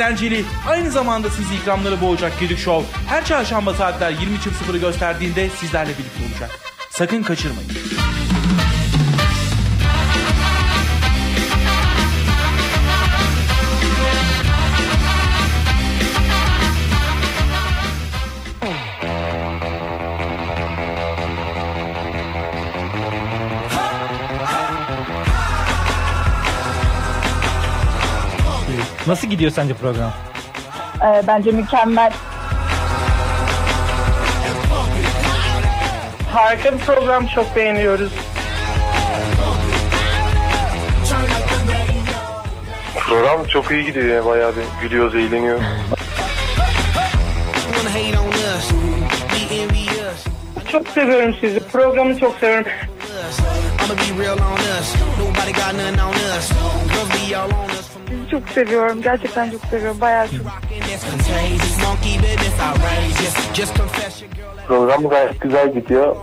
eğlenceli, aynı zamanda sizi ikramları boğacak Gedik Show her çarşamba saatler 20.00'ı gösterdiğinde sizlerle birlikte olacak. Sakın kaçırmayın. Nasıl gidiyor sence program? Ee, bence mükemmel. Harika bir program çok beğeniyoruz. Program çok iyi gidiyor ya bayağı bir gülüyoruz eğleniyoruz. Çok seviyorum sizi. Programı çok seviyorum. Çok seviyorum. Gerçekten çok seviyorum. Bayağı çok. Program gayet güzel gidiyor.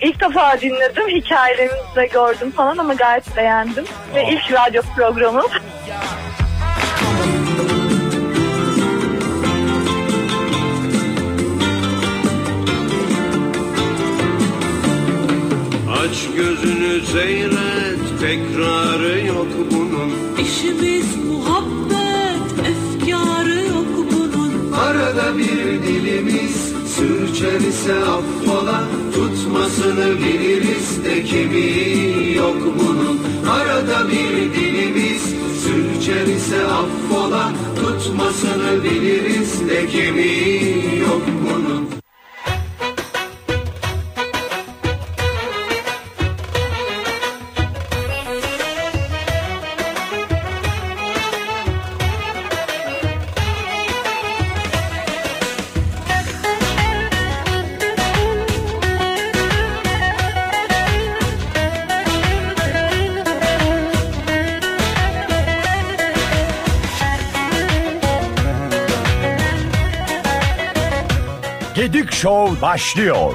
İlk defa dinledim. Hikayelerinizi de gördüm falan ama gayet beğendim. Ve ilk radyo programım. Aç gözünü seyret. Tekrarı yok bunun. İşimiz muhabbet, efkarı yok bunun. Arada bir dilimiz sürçer ise affola. Tutmasını biliriz de kemiği yok bunun. Arada bir dilimiz sürçer ise affola. Tutmasını biliriz de kemiği yok bunun başlıyor.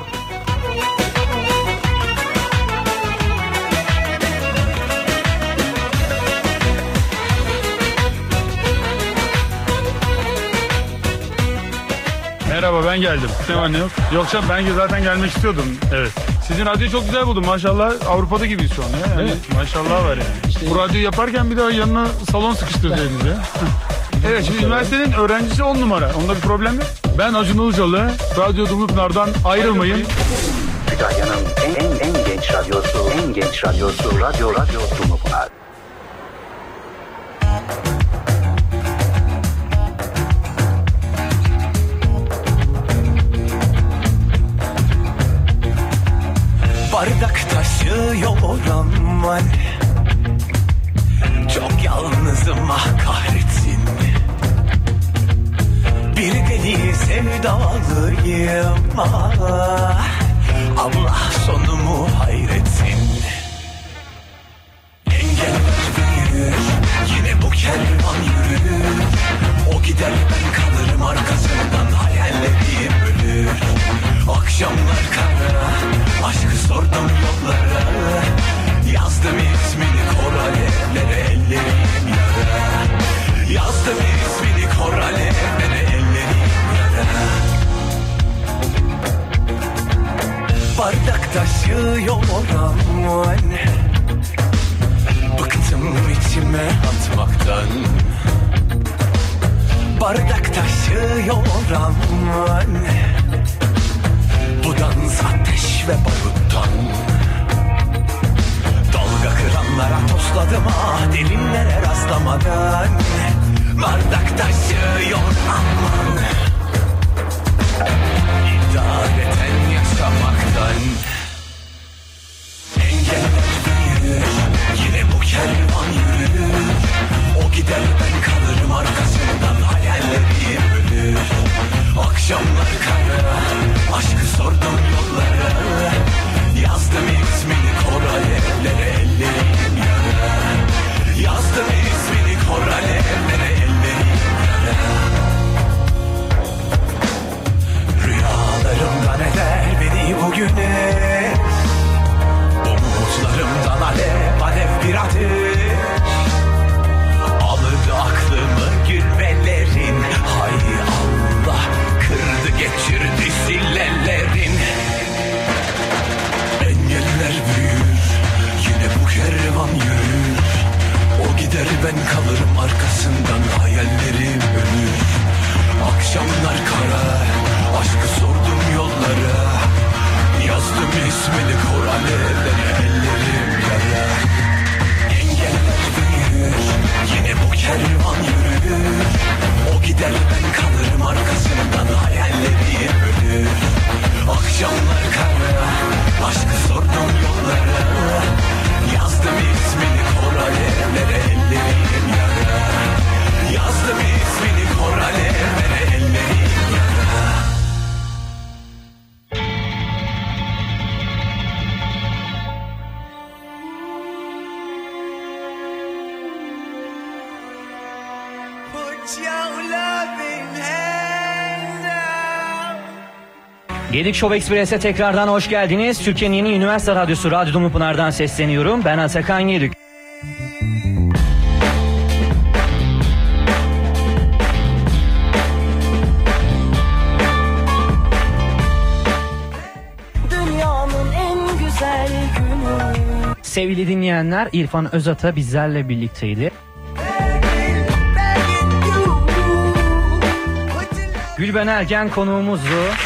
Merhaba ben geldim. Ne var ne yok? Yok canım ben zaten gelmek istiyordum. Evet. Sizin radyoyu çok güzel buldum. Maşallah Avrupa'da gibiyiz şu an ya. Yani maşallah var yani. Bu radyoyu yaparken bir daha yanına salon sıkıştırsaydınız ya. evet şimdi üniversitenin öğrencisi on numara. Onda bir problem yok. Ben Acun Ilıcalı. Radyo Dumlupınar'dan ayrılmayın. Kütahya'nın en, en, en genç radyosu, en genç radyosu, Radyo Radyo Dumlupınar. Bardak taşıyor aman Çok yalnızım ah kahretsin Deli sevdalıyım. Ah Allah sonumu hayretsin. Engeller büyür Yine bu kervan yürür. O gider ben kalırım arkasından Hayallerim ölür. Akşamlar kara Aşkı sordum yollara. Yazdım ismini kor alevlere Ellerim yara. Yazdım ismini kor alevlere Bardak taşıyor aman Bıktım içime atmaktan. Bardak taşıyor aman Bu dans ateş ve baruttan. Dalga kıranlara tosladım ah Derinlere rastlamadan. Bardak taşıyor aman İdareten yaşamaktan. Engeller büyür Yine bu kervan yürür. O gider ben kalırım arkasından Hayallerim ölür. Akşamlar kara Aşkı sordum yollara. Yazdım ismini kor alevlere Ellerim yara. Yazdım ismini kor alevlere Ellerim yara Umutlarımdan eder beni bugüne Umutlarımdan alev alev bir ateş. Aldı aklımı gülmelerin. Hay Allah kırdı geçirdi sillelerin. Engeller büyür yine bu kervan yürür. O gider ben kalırım arkasından hayallerim ölür. Akşamlar kara aşkı sordum yollara. Yazdım ismini alevlere ellerim Gedik Show Express'e tekrardan hoş geldiniz. Türkiye'nin yeni üniversite radyosu Radyo Dumlupınar'dan sesleniyorum. Ben Atakan Yedik. Sevgili dinleyenler İrfan Özata bizlerle birlikteydi. Gülben Ergen konuğumuzdu.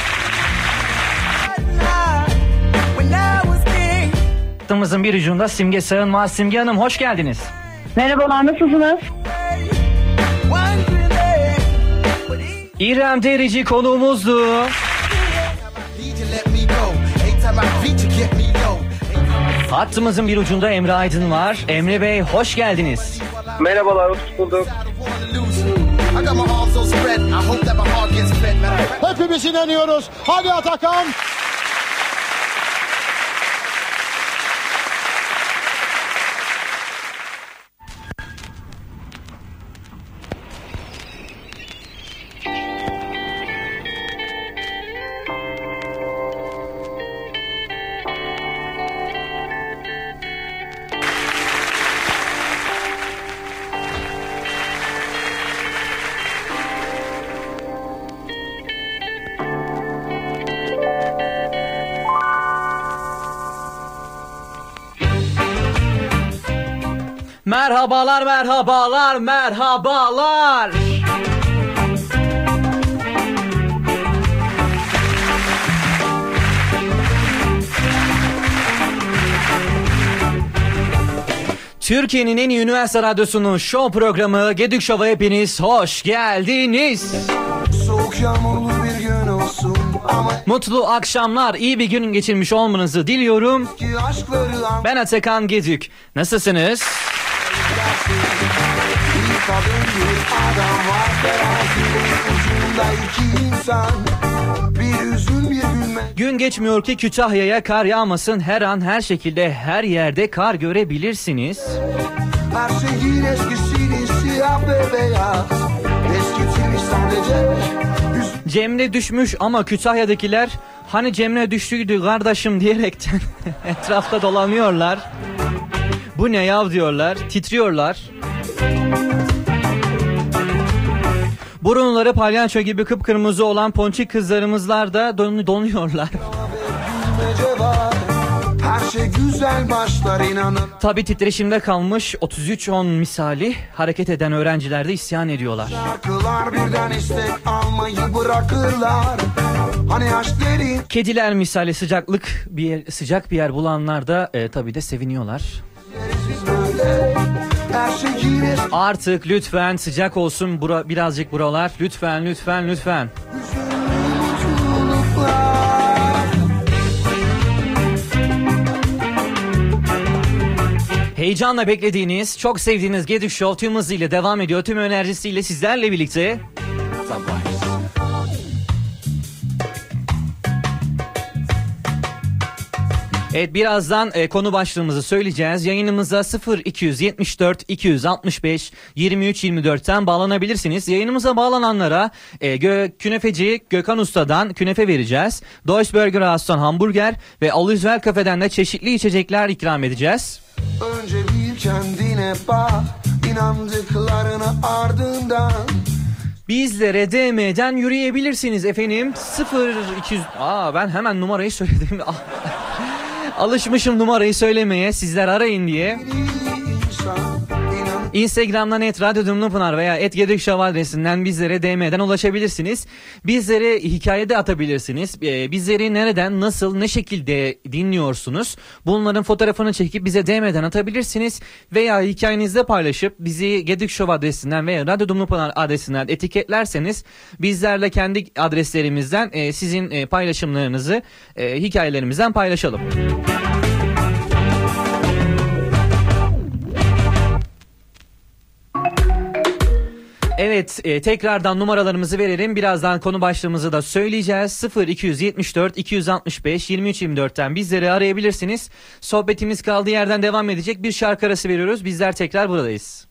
Hattımızın bir ucunda Simge Sağınmaz. Simge Hanım hoş geldiniz. Merhabalar nasılsınız? İrem Derici konuğumuzdu. Hattımızın bir ucunda Emre Aydın var. Emre Bey hoş geldiniz. Merhabalar, hoş bulduk. Hepimiz inanıyoruz. Hadi Atakan. Merhabalar, merhabalar, merhabalar. Türkiye'nin en iyi üniversite radyosunun show programı Gedik Show'a hepiniz hoş geldiniz. Soğuk yağmurlu bir gün olsun ama Mutlu akşamlar, iyi bir gün geçirmiş olmanızı diliyorum. Ben Atakan Gedük. Nasılsınız? Bir kadın bir adam var terazinin ucunda iki insan bir üzüm bir gülme Gün geçmiyor ki Kütahya'ya kar yağmasın. Her an her şekilde her yerde kar görebilirsiniz. her şeyin eskisini siyah ve beyaz eskitilmiş sadece Cemre düşmüş ama Kütahya'dakiler hani Cemre düştüydü kardeşim diyerekten etrafta dolanıyorlar. Bu ne yav diyorlar, titriyorlar. Burunları palyaço gibi kıpkırmızı olan ponçik kızlarımızlar da don- donuyorlar. her şey güzel başlar inanın Tabi titreşimde kalmış 33-10 misali hareket eden öğrenciler de isyan ediyorlar. şarkılar birden istek almayı bırakırlar hani aşk derin Kediler misali sıcaklık bir yer, sıcak bir yer bulanlar da e, tabi de seviniyorlar. Artık lütfen sıcak olsun bura, birazcık buralar. Lütfen lütfen lütfen. Heyecanla beklediğiniz, çok sevdiğiniz Gedik Show tüm hızıyla devam ediyor. Tüm enerjisiyle sizlerle birlikte. Evet birazdan e, konu başlığımızı söyleyeceğiz. Yayınımıza 0274 265 23 24'ten bağlanabilirsiniz. Yayınımıza bağlananlara e, Gö- künefeci Gökhan Usta'dan künefe vereceğiz. Deutsche Burger House'tan hamburger ve Alüzvel Kafe'den de çeşitli içecekler ikram edeceğiz. Önce bir kendine bak inandıklarını ardından Bizlere DM'den yürüyebilirsiniz efendim. 0200 Aa ben hemen numarayı söyledim. Alışmışım numarayı söylemeye sizler arayın diye. Instagram'dan et Radyo Dumlupınar veya et Gedikşov adresinden bizlere DM'den ulaşabilirsiniz. Bizlere hikayede atabilirsiniz. Ee, bizleri nereden, nasıl, ne şekilde dinliyorsunuz? Bunların fotoğrafını çekip bize DM'den atabilirsiniz. Veya hikayenizde paylaşıp bizi Gedikşov adresinden veya Radyo Dumlupınar adresinden etiketlerseniz bizlerle kendi adreslerimizden e, sizin e, paylaşımlarınızı e, hikayelerimizden paylaşalım. Evet e, tekrardan numaralarımızı verelim. Birazdan konu başlığımızı da söyleyeceğiz. 0 274 265 23 24'ten bizleri arayabilirsiniz. Sohbetimiz kaldığı yerden devam edecek. Bir şarkı arası veriyoruz. Bizler tekrar buradayız.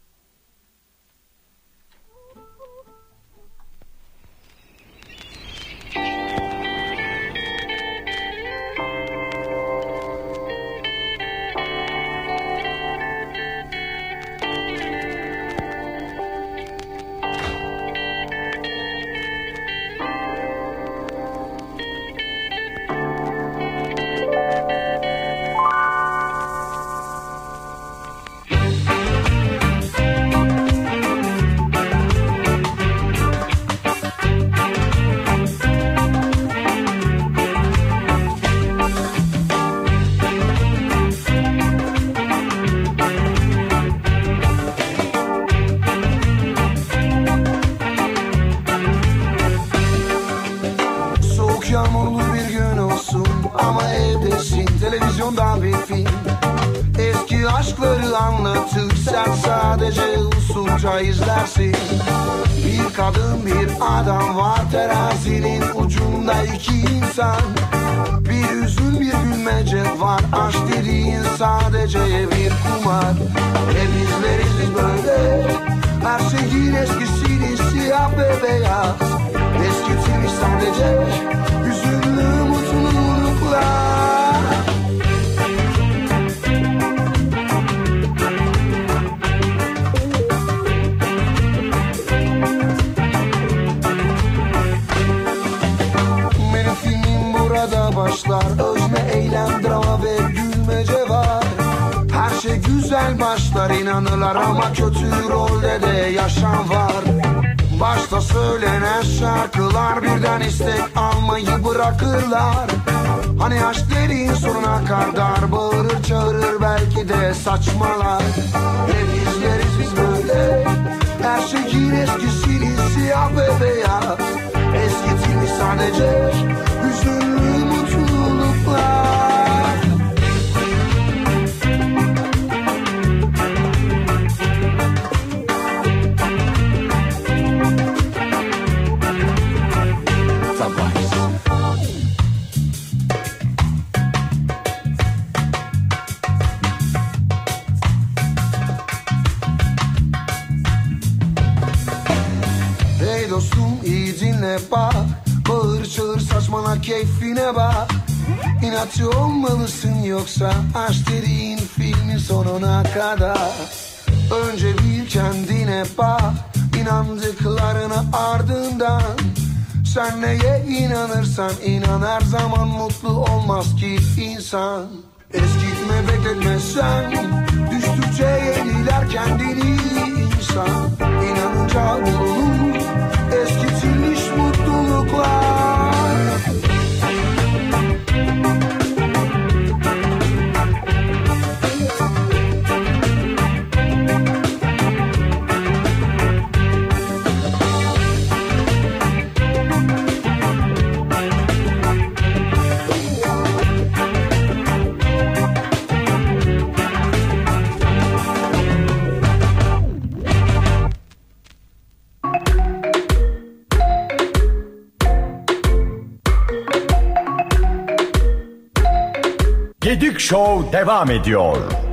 devam ediyor.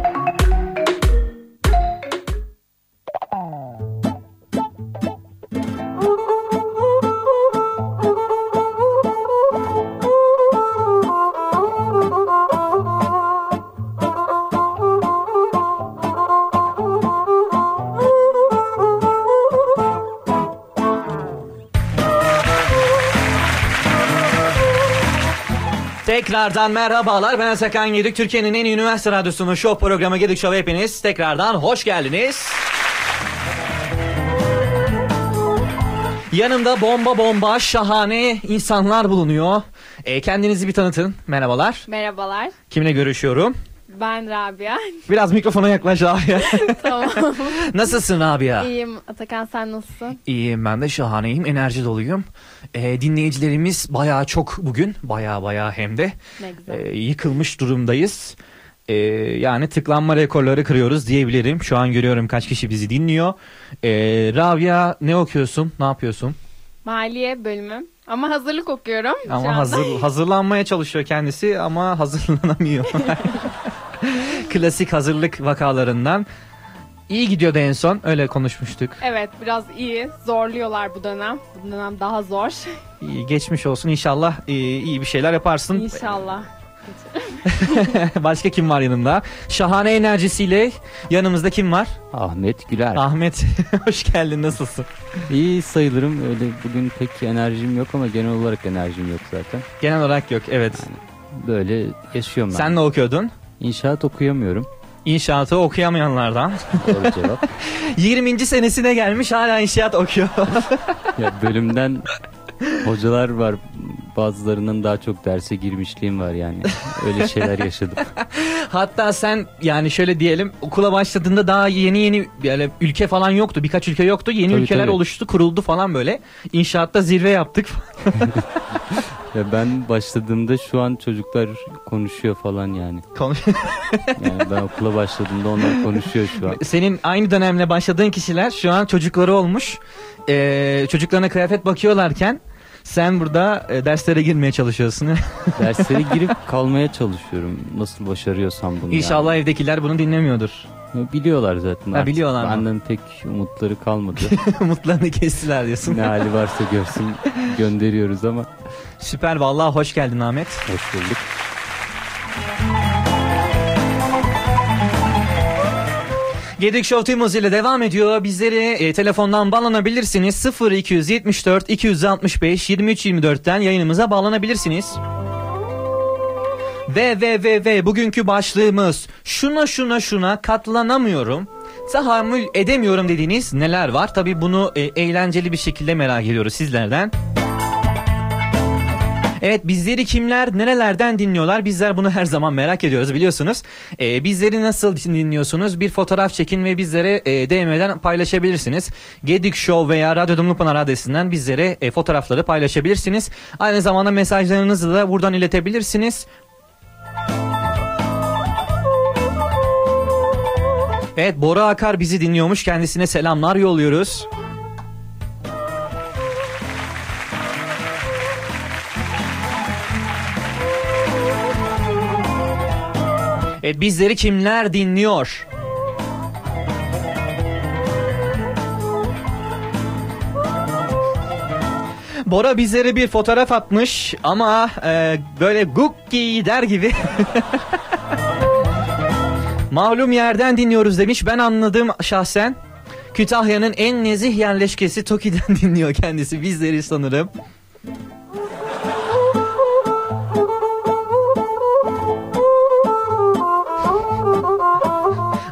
Tekrardan merhabalar ben Serkan Yedik. Türkiye'nin en iyi üniversite radyosunun şov programı Gedik Şov'a hepiniz tekrardan hoş geldiniz. Yanımda bomba bomba şahane insanlar bulunuyor. E, kendinizi bir tanıtın. Merhabalar. Merhabalar. Kimle görüşüyorum? Ben Rabia. Biraz mikrofona yaklaş Rabia. tamam. Nasılsın Rabia? İyiyim. Atakan sen nasılsın? İyiyim ben de şahaneyim. Enerji doluyum. E, dinleyicilerimiz bayağı çok bugün. Bayağı bayağı hem de. Ne güzel. E, yıkılmış durumdayız. E, yani tıklanma rekorları kırıyoruz diyebilirim. Şu an görüyorum kaç kişi bizi dinliyor. E, Rabia ne okuyorsun? Ne yapıyorsun? Maliye bölümü. Ama hazırlık okuyorum. Ama hazır hazırlanmaya çalışıyor kendisi ama hazırlanamıyor. Klasik hazırlık vakalarından. İyi gidiyordu en son. Öyle konuşmuştuk. Evet biraz iyi. Zorluyorlar bu dönem. Bu dönem daha zor. İyi, geçmiş olsun. İnşallah iyi, iyi bir şeyler yaparsın. İnşallah. Başka kim var yanında? Şahane enerjisiyle yanımızda kim var? Ahmet Güler. Ahmet hoş geldin. Nasılsın? İyi sayılırım. Öyle bugün pek enerjim yok ama genel olarak enerjim yok zaten. Genel olarak yok. Evet. Böyle yaşıyorum ben. Sen ne okuyordun? İnşaat okuyamıyorum. İnşaatı okuyamayanlardan. Doğru cevap. 20. senesine gelmiş hala inşaat okuyor. ya bölümden hocalar var. Bazılarının daha çok derse girmişliğim var yani. Öyle şeyler yaşadım. Hatta sen yani şöyle diyelim okula başladığında daha yeni yeni yani ülke falan yoktu. Birkaç ülke yoktu. Yeni Tabii, ülkeler tabii. oluştu, kuruldu falan böyle. İnşaatta zirve yaptık. Ya ben başladığımda şu an çocuklar konuşuyor falan yani. yani ben okula başladığımda onlar konuşuyor şu an. Senin aynı dönemle başladığın kişiler şu an çocukları olmuş. Ee, çocuklarına kıyafet bakıyorlarken sen burada e, derslere girmeye çalışıyorsun. Derslere girip kalmaya çalışıyorum. Nasıl başarıyorsam bunu İnşallah evdekiler bunu dinlemiyordur. yani. Biliyorlar zaten. Ha, biliyorlar mı? Benden pek umutları kalmadı. Umutlarını kestiler diyorsun. ne hali varsa görsün gönderiyoruz ama. Süper vallahi hoş geldin Ahmet. Hoş bulduk. Gedik Show Temmuz ile devam ediyor. Bizleri e, telefondan bağlanabilirsiniz. 0274 265 23 24'ten yayınımıza bağlanabilirsiniz. Ve ve ve ve bugünkü başlığımız şuna şuna şuna katlanamıyorum. Tahammül edemiyorum dediğiniz neler var? Tabii bunu e, eğlenceli bir şekilde merak ediyoruz sizlerden. Evet bizleri kimler nerelerden dinliyorlar bizler bunu her zaman merak ediyoruz biliyorsunuz. Ee, bizleri nasıl dinliyorsunuz bir fotoğraf çekin ve bizlere e, DM'den paylaşabilirsiniz. Gedik Show veya Radyo Dumlupınar adresinden bizlere e, fotoğrafları paylaşabilirsiniz. Aynı zamanda mesajlarınızı da buradan iletebilirsiniz. Evet Bora Akar bizi dinliyormuş kendisine selamlar yolluyoruz. Evet bizleri kimler dinliyor? Bora bizlere bir fotoğraf atmış ama e, böyle gukki der gibi. Malum yerden dinliyoruz demiş. Ben anladım şahsen. Kütahya'nın en nezih yerleşkesi Toki'den dinliyor kendisi bizleri sanırım.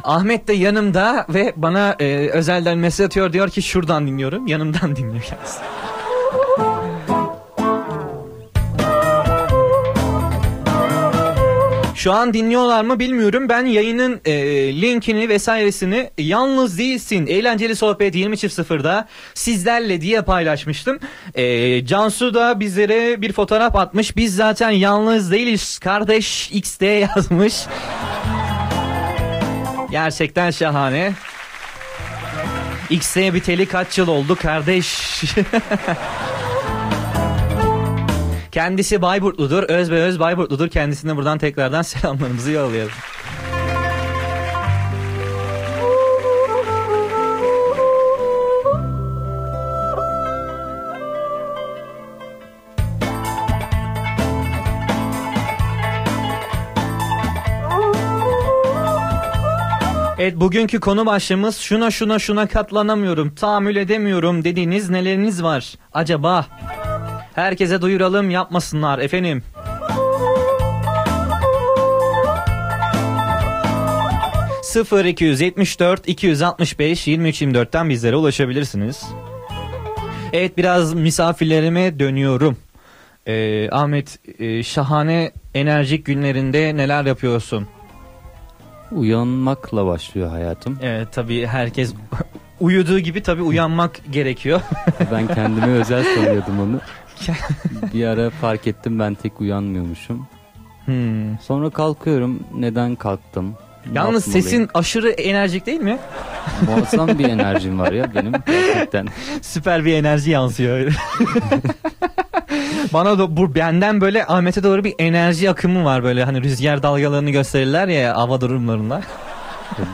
Ahmet de yanımda ve bana e, özelden mesaj atıyor diyor ki şuradan dinliyorum. Yanımdan dinliyor kendisi. Şu an dinliyorlar mı bilmiyorum. Ben yayının e, linkini vesairesini yalnız değilsin eğlenceli sohbet 20.00'da sizlerle diye paylaşmıştım. E, Cansu da bizlere bir fotoğraf atmış. Biz zaten yalnız değiliz kardeş XD yazmış. Gerçekten şahane. X'e biteli kaç yıl oldu kardeş? Kendisi Bayburtludur. Öz ve öz Bayburtludur. Kendisine buradan tekrardan selamlarımızı yollayalım. Evet bugünkü konu başlığımız şuna şuna şuna katlanamıyorum, tahammül edemiyorum dediğiniz neleriniz var acaba? Herkese duyuralım yapmasınlar efendim. Sıfır 274 265 23 24'ten bizlere ulaşabilirsiniz. Evet biraz misafirlerime dönüyorum. Ee, Ahmet e, şahane enerjik günlerinde neler yapıyorsun? Uyanmakla başlıyor hayatım. Evet tabii herkes uyuduğu gibi tabii uyanmak gerekiyor. Ben kendime özel sanıyordum onu. bir ara fark ettim ben tek uyanmıyormuşum. Hmm. Sonra kalkıyorum. Neden kalktım? Yalnız yapmalıyım? sesin aşırı enerjik değil mi? Muazzam bir enerjim var ya benim gerçekten. Süper bir enerji yansıyor. Bana da bu benden böyle Ahmet'e doğru bir enerji akımı var böyle hani rüzgar dalgalarını gösterirler ya hava durumlarında.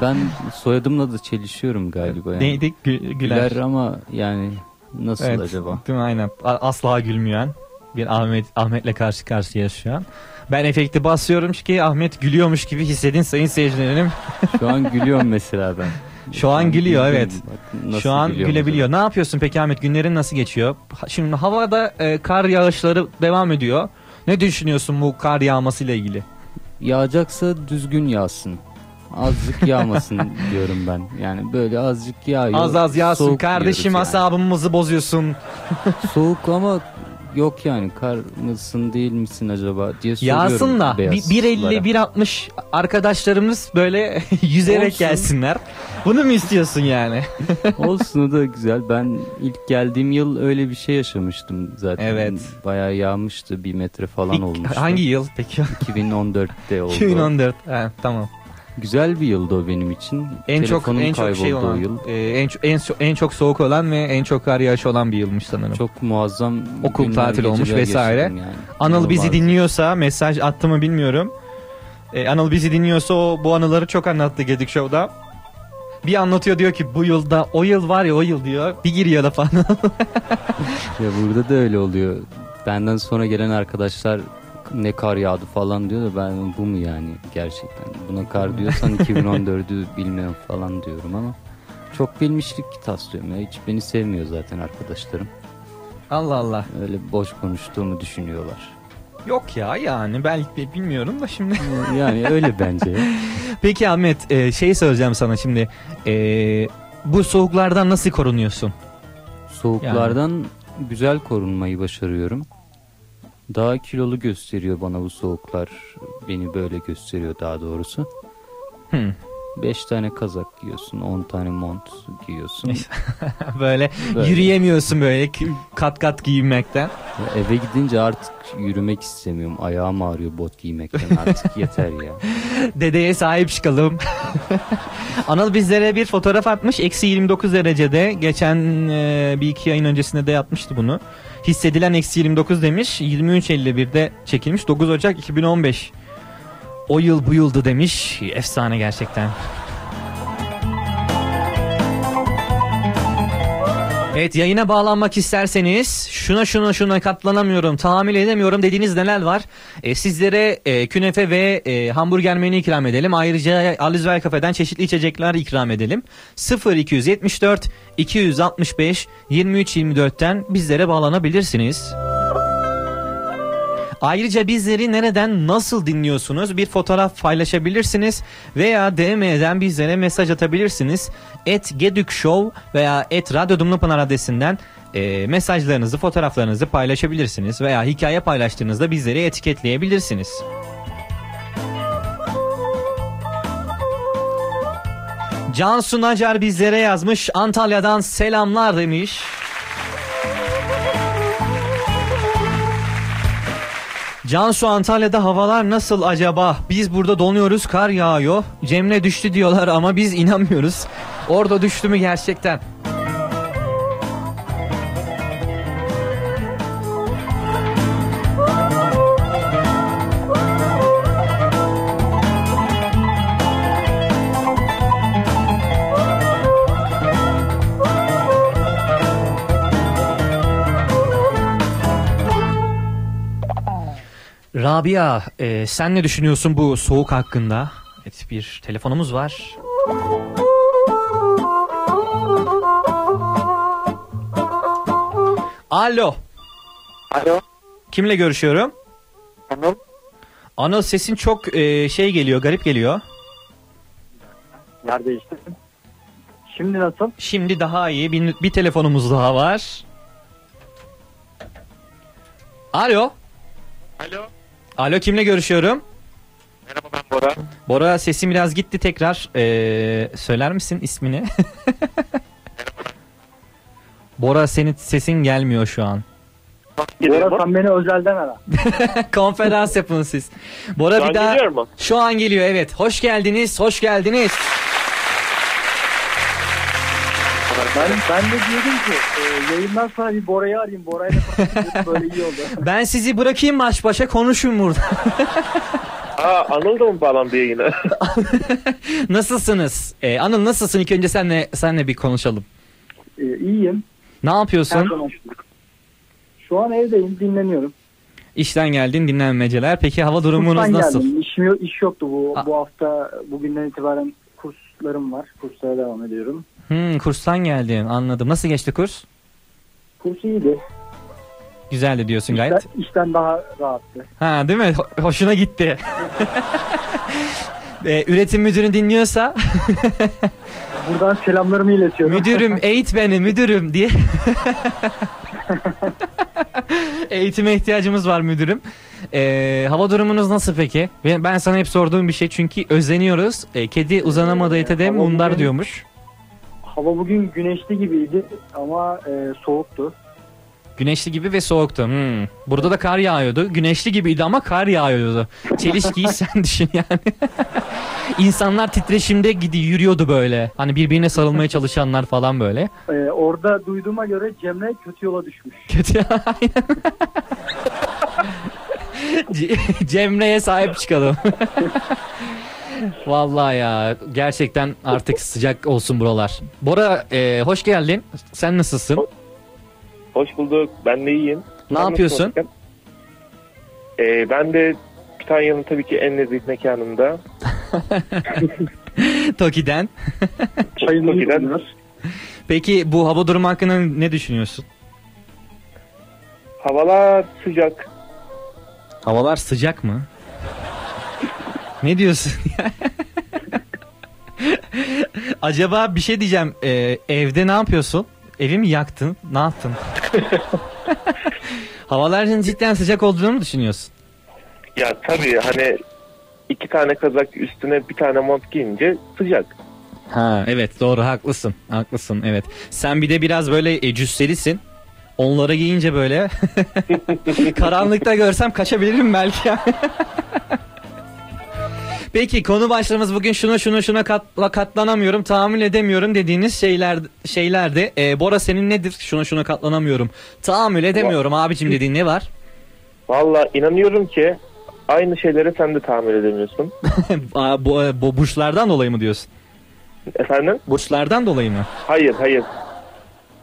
Ben soyadımla da çelişiyorum galiba. Yani. Neydi? Gü- Güler. Güler ama yani nasıl Evet, acaba? Değil mi? Aynen. Asla gülmeyen bir Ahmet Ahmet'le karşı karşıya şu an. Ben efekti basıyorum ki Ahmet gülüyormuş gibi hissedin sayın seyircilerim. Şu an gülüyorum mesela ben. Şu an gülüyor evet. Bak Şu an gülüyorum gülebiliyor. Ne yapıyorsun peki Ahmet? Günlerin nasıl geçiyor? Şimdi havada e, kar yağışları devam ediyor. Ne düşünüyorsun bu kar yağmasıyla ilgili? Yağacaksa düzgün yağsın. Azıcık yağmasın diyorum ben. Yani böyle azıcık yağıyor. Az az yağsın soğuk kardeşim yiyoruz asabımızı bozuyorsun. yani. Soğuk ama yok yani kar mısın değil misin acaba diye soruyorum. Yağsın da bir- beyazlara. 1.50 1.60 arkadaşlarımız böyle yüzerek Olsun. gelsinler. Bunu mu istiyorsun yani? Olsun o da güzel. Ben ilk geldiğim yıl öyle bir şey yaşamıştım zaten. Evet. Bayağı yağmıştı. Bir metre falan İlk- olmuştu. hangi yıl peki? 2014'te oldu. 2014. He, tamam. Güzel bir yıldı o benim için. En çok Telefonum en çok şey olan, yıl. e, en çok en, çok- en çok soğuk olan ve en çok kar yağışı olan bir yılmış sanırım. Çok muazzam okul tatili olmuş vesaire. yani. Anıl bizi İnanılmaz. dinliyorsa mesaj attı mı bilmiyorum. E, Anıl bizi dinliyorsa o bu anıları çok anlattı Gedik Show'da. Bir anlatıyor diyor ki bu yılda o yıl var ya o yıl diyor. Bir giriyor da falan. Ya burada da öyle oluyor. Benden sonra gelen arkadaşlar ne kar yağdı falan diyor da ben bu mu yani gerçekten. Buna kar diyorsan 2014'ü bilmiyorum falan diyorum ama çok bilmişlik taslıyorum ya. Hiç beni sevmiyor zaten arkadaşlarım. Allah Allah. Öyle boş konuştuğumu düşünüyorlar. Yok ya yani belki bilmiyorum da şimdi. Yani öyle bence. Peki Ahmet e, şey söyleyeceğim sana şimdi. E, bu soğuklardan nasıl korunuyorsun? Soğuklardan güzel korunmayı başarıyorum. Daha kilolu gösteriyor bana bu soğuklar. Beni böyle gösteriyor daha doğrusu. Hmm. 5 tane kazak giyiyorsun, 10 tane mont giyiyorsun. böyle, Böyle. yürüyemiyorsun böyle kat kat giyinmekten. Ya eve gidince artık yürümek istemiyorum. Ayağım ağrıyor bot giymekten artık yeter ya. Dedeye sahip çıkalım. Anıl bizlere bir fotoğraf atmış. Eksi 29 derecede. Geçen e, bir iki ayın öncesinde de yapmıştı bunu. Hissedilen eksi 29 demiş. 23.51'de çekilmiş. 9 Ocak 2015. O yıl bu yıldı demiş. Efsane gerçekten. Evet yayına bağlanmak isterseniz şuna şuna şuna katlanamıyorum tahammül edemiyorum dediğiniz neler var? E, sizlere e, künefe ve e, hamburger menü ikram edelim. Ayrıca Alizvel Kafe'den çeşitli içecekler ikram edelim. 0274 265 23 24'ten bizlere bağlanabilirsiniz. Ayrıca bizleri nereden nasıl dinliyorsunuz bir fotoğraf paylaşabilirsiniz veya DM'den bizlere mesaj atabilirsiniz. Et Gedük Show veya et Radyo Dumlupınar adresinden e, mesajlarınızı fotoğraflarınızı paylaşabilirsiniz veya hikaye paylaştığınızda bizleri etiketleyebilirsiniz. Cansu Nacar bizlere yazmış Antalya'dan selamlar demiş. Cansu Antalya'da havalar nasıl acaba? Biz burada donuyoruz kar yağıyor. Cemre düştü diyorlar ama biz inanmıyoruz. Orada düştü mü gerçekten? Rabia e, sen ne düşünüyorsun bu soğuk hakkında? Evet bir telefonumuz var. Alo. Alo. Kimle görüşüyorum? Anıl. Anıl sesin çok e, şey geliyor, garip geliyor. Yer değiştirdim. Şimdi nasıl? Şimdi daha iyi. Bir, bir telefonumuz daha var. Alo. Alo. Alo kimle görüşüyorum? Merhaba ben Bora. Bora sesim biraz gitti tekrar. Ee, söyler misin ismini? Bora senin sesin gelmiyor şu an. Bora sen beni özelden ara. Konferans yapın siz. Bora Şu bir an daha geliyor mu? şu an geliyor evet. Hoş geldiniz. Hoş geldiniz. Ben, ben de diyordum ki e, yayından sonra bir Bora'yı arayayım. Bora'yla konuşayım böyle iyi oldu. Ben sizi bırakayım baş başa konuşun burada. Aa Anıl da mı bağlandı yayına? Nasılsınız? Ee, Anıl nasılsın? İlk önce senle senle bir konuşalım. E, iyiyim. Ne yapıyorsun? Şu an evdeyim dinleniyorum. İşten geldin dinlenmeceler. Peki hava durumunuz Kurstan nasıl? geldim. İşim yok, iş yoktu bu, Ha. bu hafta. Bugünden itibaren kurslarım var. Kurslara devam ediyorum. Hmm, kurstan geldin anladım. Nasıl geçti kurs? Kurs iyiydi. Güzeldi diyorsun gayet. İşten, işten daha rahattı. Ha değil mi? Ho- hoşuna gitti. Ee, üretim müdürü dinliyorsa Buradan selamlarımı iletiyorum. müdürüm eğit beni müdürüm diye. Eğitime ihtiyacımız var müdürüm. Ee, hava durumunuz nasıl peki? Ben, ben sana hep sorduğum bir şey çünkü özeniyoruz. Ee, kedi uzanamadı ete de mundar diyormuş. Hava bugün güneşli gibiydi ama e, soğuktu. Güneşli gibi ve soğuktu. Hmm. Burada da kar yağıyordu. Güneşli gibiydi ama kar yağıyordu. Çelişkiyi sen düşün yani. İnsanlar titreşimde gidi yürüyordu böyle. Hani birbirine sarılmaya çalışanlar falan böyle. E, orada duyduğuma göre Cemre kötü yola düşmüş. Kötü aynen. Ce- Cemre'ye sahip çıkalım. Vallahi ya gerçekten artık sıcak olsun buralar. Bora e, hoş geldin. Sen nasılsın? Hoş bulduk. Ben de iyiyim. Ne Sen yapıyorsun? nasılsın? Ee, ben de Kütahya'nın tabii ki en nezih mekanında. Toki'den. Çayını Toki'den. Peki bu hava durumu hakkında ne düşünüyorsun? Havalar sıcak. Havalar sıcak mı? Ne diyorsun ya? Acaba bir şey diyeceğim. Ee, evde ne yapıyorsun? Evi mi yaktın? Ne yaptın? Havaların cidden sıcak olduğunu mu düşünüyorsun? Ya tabii hani iki tane kazak üstüne bir tane mont giyince sıcak. Ha evet doğru haklısın. Haklısın evet. Sen bir de biraz böyle e, cüsselisin. Onları giyince böyle karanlıkta görsem kaçabilirim belki. Peki konu başlığımız bugün şuna şuna şuna katla, katlanamıyorum, tahammül edemiyorum dediğiniz şeyler şeylerde. Ee, Bora senin nedir? Şuna şuna katlanamıyorum. Tahammül edemiyorum abicim dediğin ne var? Valla inanıyorum ki aynı şeylere sen de tahammül edemiyorsun. Bu, bu burçlardan dolayı mı diyorsun? Efendim? Burçlardan dolayı mı? Hayır hayır.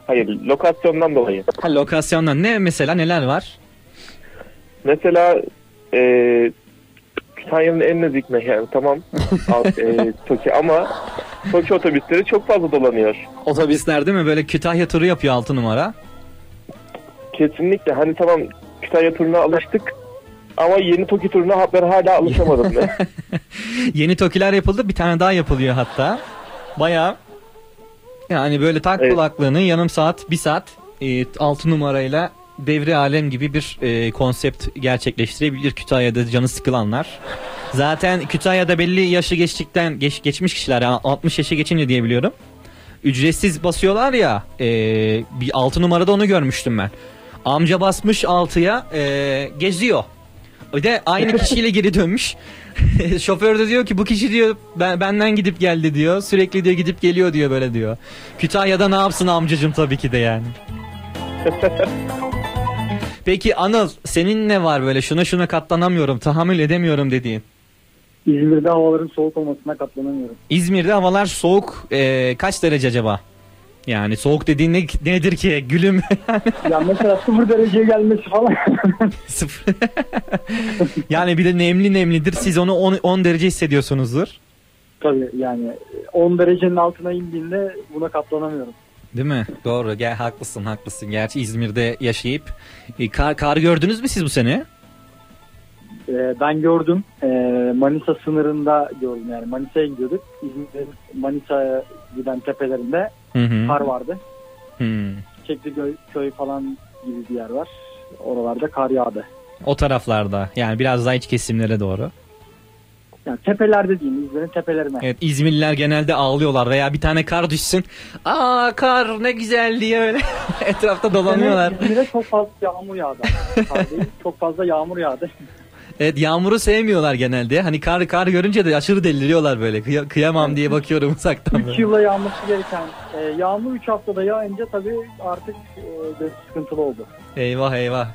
Hayır lokasyondan dolayı. Ha, lokasyondan ne mesela neler var? Mesela e, Kütahya'nın en nezih mekanı tamam. E, Toki ama Toki otobüsleri çok fazla dolanıyor. Otobüsler değil mi? Böyle Kütahya turu yapıyor 6 numara. Kesinlikle hani tamam Kütahya turuna alıştık ama yeni Toki turuna ben hala alışamadım. ben. Yeni tokiler yapıldı. Bir tane daha yapılıyor hatta. Baya yani böyle tak Evet. kulaklığını yarım saat, bir saat 6 numarayla devri alem gibi bir e, konsept gerçekleştirebilir Kütahya'da canı sıkılanlar. Zaten Kütahya'da belli yaşı geçtikten geç, geçmiş kişiler yani 60 yaşı geçince diye biliyorum. Ücretsiz basıyorlar ya e, bir 6 numarada onu görmüştüm ben. Amca basmış 6'ya e, geziyor. Bir de aynı kişiyle geri dönmüş. Şoför de diyor ki bu kişi diyor ben, benden gidip geldi diyor. Sürekli diyor gidip geliyor diyor böyle diyor. Kütahya'da ne yapsın amcacım tabii ki de yani. Peki Anıl senin ne var böyle şuna şuna katlanamıyorum tahammül edemiyorum dediğin? İzmir'de havaların soğuk olmasına katlanamıyorum. İzmir'de havalar soğuk Ee, kaç derece acaba? Yani soğuk dediğin ne, nedir ki gülüm? ya mesela sıfır dereceye gelmesi falan. Sıfır. yani bir de nemli nemlidir siz onu 10, 10 derece hissediyorsunuzdur. Tabii yani 10 derecenin altına indiğinde buna katlanamıyorum. Değil mi? Doğru. Gel haklısın, haklısın. Gerçi İzmir'de yaşayıp e, kar, kar gördünüz mü siz bu sene? Ee, ben gördüm. Ee, Manisa sınırında gördüm yani. Manisa'ya gidiyorduk. İzmir'in Manisa'ya giden tepelerinde Hı hı. kar vardı. Hmm. Çekliköy köy falan gibi bir yer var. oralarda kar yağdı. O taraflarda yani biraz daha iç kesimlere doğru. Yani tepelerde diyeyim İzmir'in tepelerine. Evet İzmirliler genelde ağlıyorlar veya bir tane kar düşsün. Aa kar ne güzel diye öyle etrafta dolanıyorlar. Yani İzmir'e çok fazla yağmur yağdı. Değil, çok fazla yağmur yağdı. Evet yağmuru sevmiyorlar genelde. Hani kar kar görünce de aşırı deliriyorlar böyle. Kıya- kıyamam diye bakıyorum uzaktan. 3 böyle. yılda yağması gereken e, yağmur 3 haftada yağınca tabii artık e, sıkıntılı oldu. Eyvah eyvah.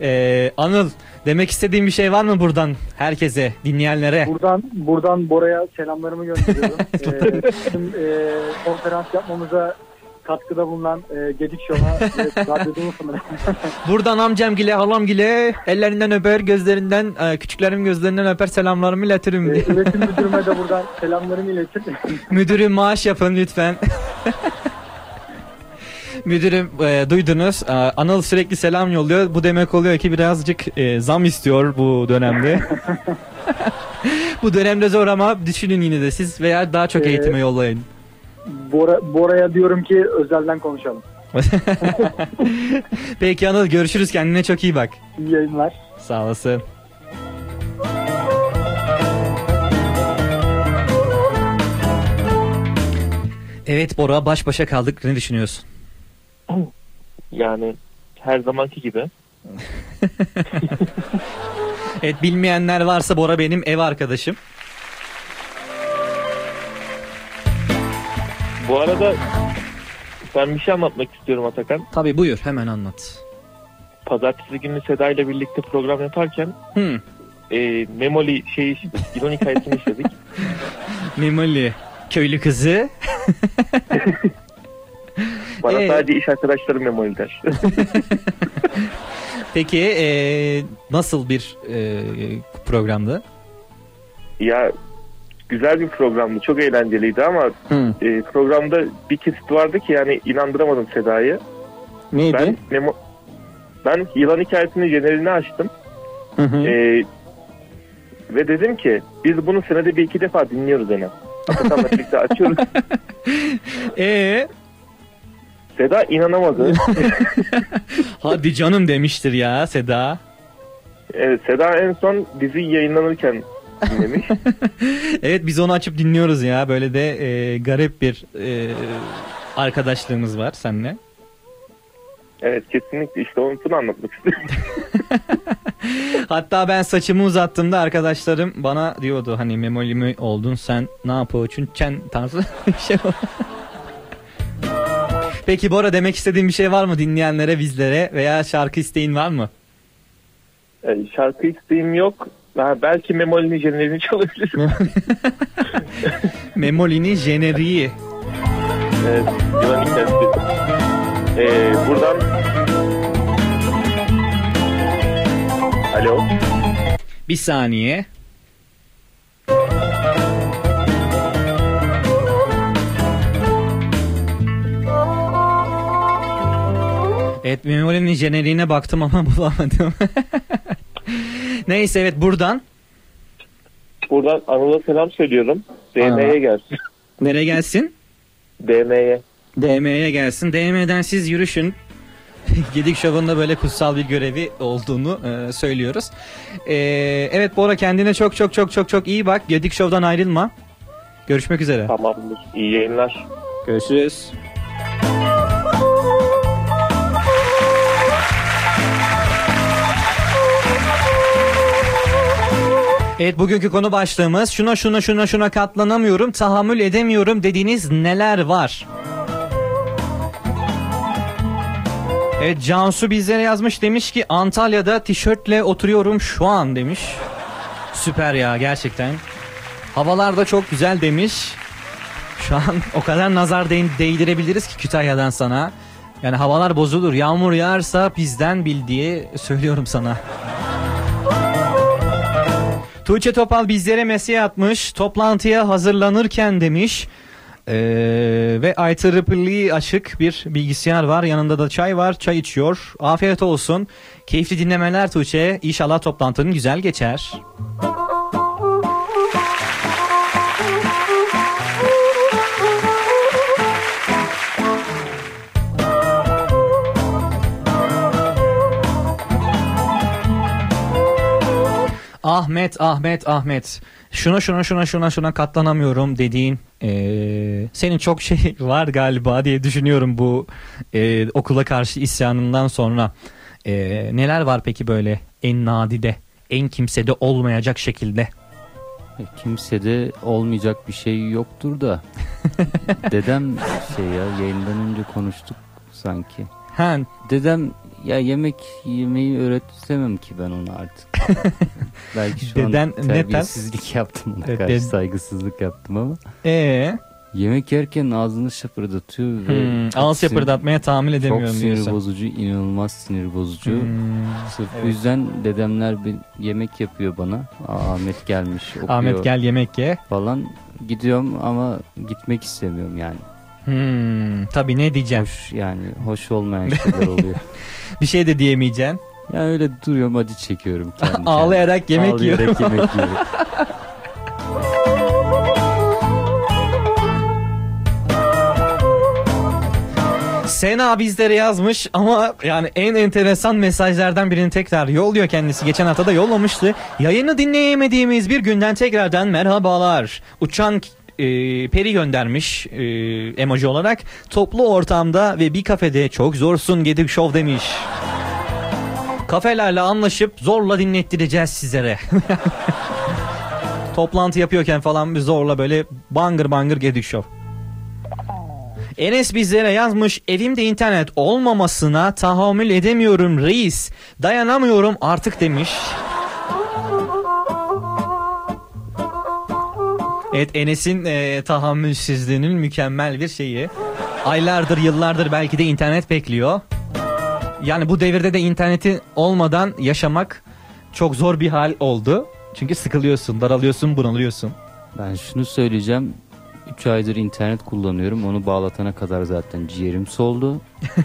Ee, Anıl demek istediğin bir şey var mı buradan herkese dinleyenlere? Buradan buradan Bora'ya selamlarımı gönderiyorum. e, bizim e, konferans yapmamıza katkıda bulunan e, Gedik Şov'a ve Radyo Dumuf'un Buradan amcamgile halamgile ellerinden öper gözlerinden e, küçüklerim gözlerinden öper selamlarımı iletirim. e, müdürüme de buradan selamlarımı iletir. Müdürüm maaş yapın lütfen. Müdürüm e, duydunuz. E, Anıl sürekli selam yolluyor. Bu demek oluyor ki birazcık e, zam istiyor bu dönemde. bu dönemde zor ama düşünün yine de siz veya daha çok Ee, eğitime yollayın. Bora, Bora'ya diyorum ki özelden konuşalım. Peki Anıl görüşürüz kendine çok iyi bak. İyi yayınlar. Sağ olasın. Evet Bora baş başa kaldık. Ne düşünüyorsun? Yani her zamanki gibi. Evet bilmeyenler varsa Bora benim ev arkadaşım. Bu arada ben bir şey anlatmak istiyorum Atakan. Tabii buyur hemen anlat. Pazartesi günü Seda ile birlikte program yaparken Hmm. e, Memoli şey işledik. İlon hikayesini işledik. Memoli köylü kızı. Bana Ee? sadece iş arkadaşlarım Memoli der. Peki eee, nasıl bir eee, programdı? ya güzel bir programdı. Çok eğlenceliydi ama e, programda bir kesit vardı ki yani inandıramadım Seda'yı. Neydi? Ben, Memo- ben yılan hikayesinin jenerini açtım. E, ve dedim ki biz bunu senede bir iki defa dinliyoruz Enem. Atakan'la birlikte açıyoruz. Ee? Seda inanamadı. Hadi canım demiştir ya Seda. evet, Seda en son dizi yayınlanırken dinlemiş. Evet biz onu açıp dinliyoruz ya. Böyle de eee, garip bir eee, arkadaşlığımız var seninle. evet kesinlikle işte onu bunu anlatmak istedim. Hatta ben saçımı uzattığımda arkadaşlarım bana diyordu hani memoli mi oldun sen ne yapıyorsun çen tarzı bir şey. Peki Bora demek istediğin bir şey var mı dinleyenlere bizlere veya şarkı isteğin var mı? E, şarkı isteğim yok. Ha, belki Memoli'nin jenerini çalabilirim. Memoli'nin jeneriği. Evet, yılan hikayesi. E, buradan Alo. Bir saniye. Evet Memoli'nin jeneriğine baktım ama bulamadım. Neyse evet buradan. Buradan Anıl'a selam söylüyorum. DM'ye gelsin. Nereye gelsin? DM'ye. DM'ye gelsin. DM'den siz yürüşün. Gedik Show'un böyle kutsal bir görevi olduğunu e, söylüyoruz. E, evet Bora kendine çok çok çok çok çok iyi bak. Gedik Show'dan ayrılma. Görüşmek üzere. Tamamdır. İyi yayınlar. Görüşürüz. Evet bugünkü konu başlığımız şuna şuna şuna şuna katlanamıyorum, tahammül edemiyorum dediğiniz neler var? Evet Cansu bizlere yazmış demiş ki Antalya'da tişörtle oturuyorum şu an demiş. Süper ya gerçekten. Havalar da çok güzel demiş. Şu an o kadar nazar değ- değdirebiliriz ki Kütahya'dan sana. Yani havalar bozulur. Yağmur yağarsa bizden bil diye söylüyorum sana. Tuğçe Topal bizlere mesaj atmış. Toplantıya hazırlanırken demiş. Ee, ve IEEE açık bir bilgisayar var. Yanında da çay var. Çay içiyor. Afiyet olsun. Keyifli dinlemeler Tuğçe. İnşallah toplantının güzel geçer. Ahmet, Ahmet, Ahmet. Şuna şuna şuna şuna şuna katlanamıyorum dediğin eee, senin çok şey var galiba diye düşünüyorum bu eee, okula karşı isyanından sonra. Eee, neler var peki böyle en nadide, en kimsede olmayacak şekilde? Kimsede olmayacak bir şey yoktur da. Dedem şey ya yayından önce konuştuk sanki. Ha. Dedem ya yemek yemeyi öğretemem ki ben ona artık. Belki şu Deden an terbiyesizlik yaptım ona Evet, karşı ded- saygısızlık yaptım ama. Ee, Yemek yerken ağzını şapırdatıyor Hmm, ağız sinir- şapırdatmaya tahammül edemiyorum Çok sinir diyorsun. bozucu, inanılmaz sinir bozucu. Hmm, Sırf bu evet. yüzden dedemler bir yemek yapıyor bana. Aa, Ahmet gelmiş okuyor Ahmet gel yemek ye. falan. Gidiyorum ama gitmek istemiyorum yani. Hmm, tabii ne diyeceğim? Hoş yani hoş olmayan şeyler oluyor. Bir şey de diyemeyeceksin. Yani öyle duruyorum acı çekiyorum kendi. Ağlayarak yemek Ağlayarak yiyorum. yemek yiyorum. Sena bizlere yazmış ama yani en enteresan mesajlardan birini tekrar yolluyor kendisi. Geçen hafta da yollamıştı. Yayını dinleyemediğimiz bir günden tekrardan merhabalar. Uçan e, peri göndermiş e, emoji olarak. Toplu ortamda ve bir kafede çok zorsun Gedik Show demiş. Kafelerle anlaşıp zorla dinlettireceğiz sizlere. Toplantı yapıyorken falan bir zorla böyle bangır bangır Gedik Show. Enes bizlere yazmış evimde internet olmamasına tahammül edemiyorum reis. Dayanamıyorum artık demiş. Evet Enes'in e, tahammülsüzlüğünün mükemmel bir şeyi. Aylardır yıllardır belki de internet bekliyor. Yani bu devirde de interneti olmadan yaşamak çok zor bir hal oldu. Çünkü sıkılıyorsun, daralıyorsun, bunalıyorsun. Ben şunu söyleyeceğim. 3 aydır internet kullanıyorum. Onu bağlatana kadar zaten ciğerim soldu.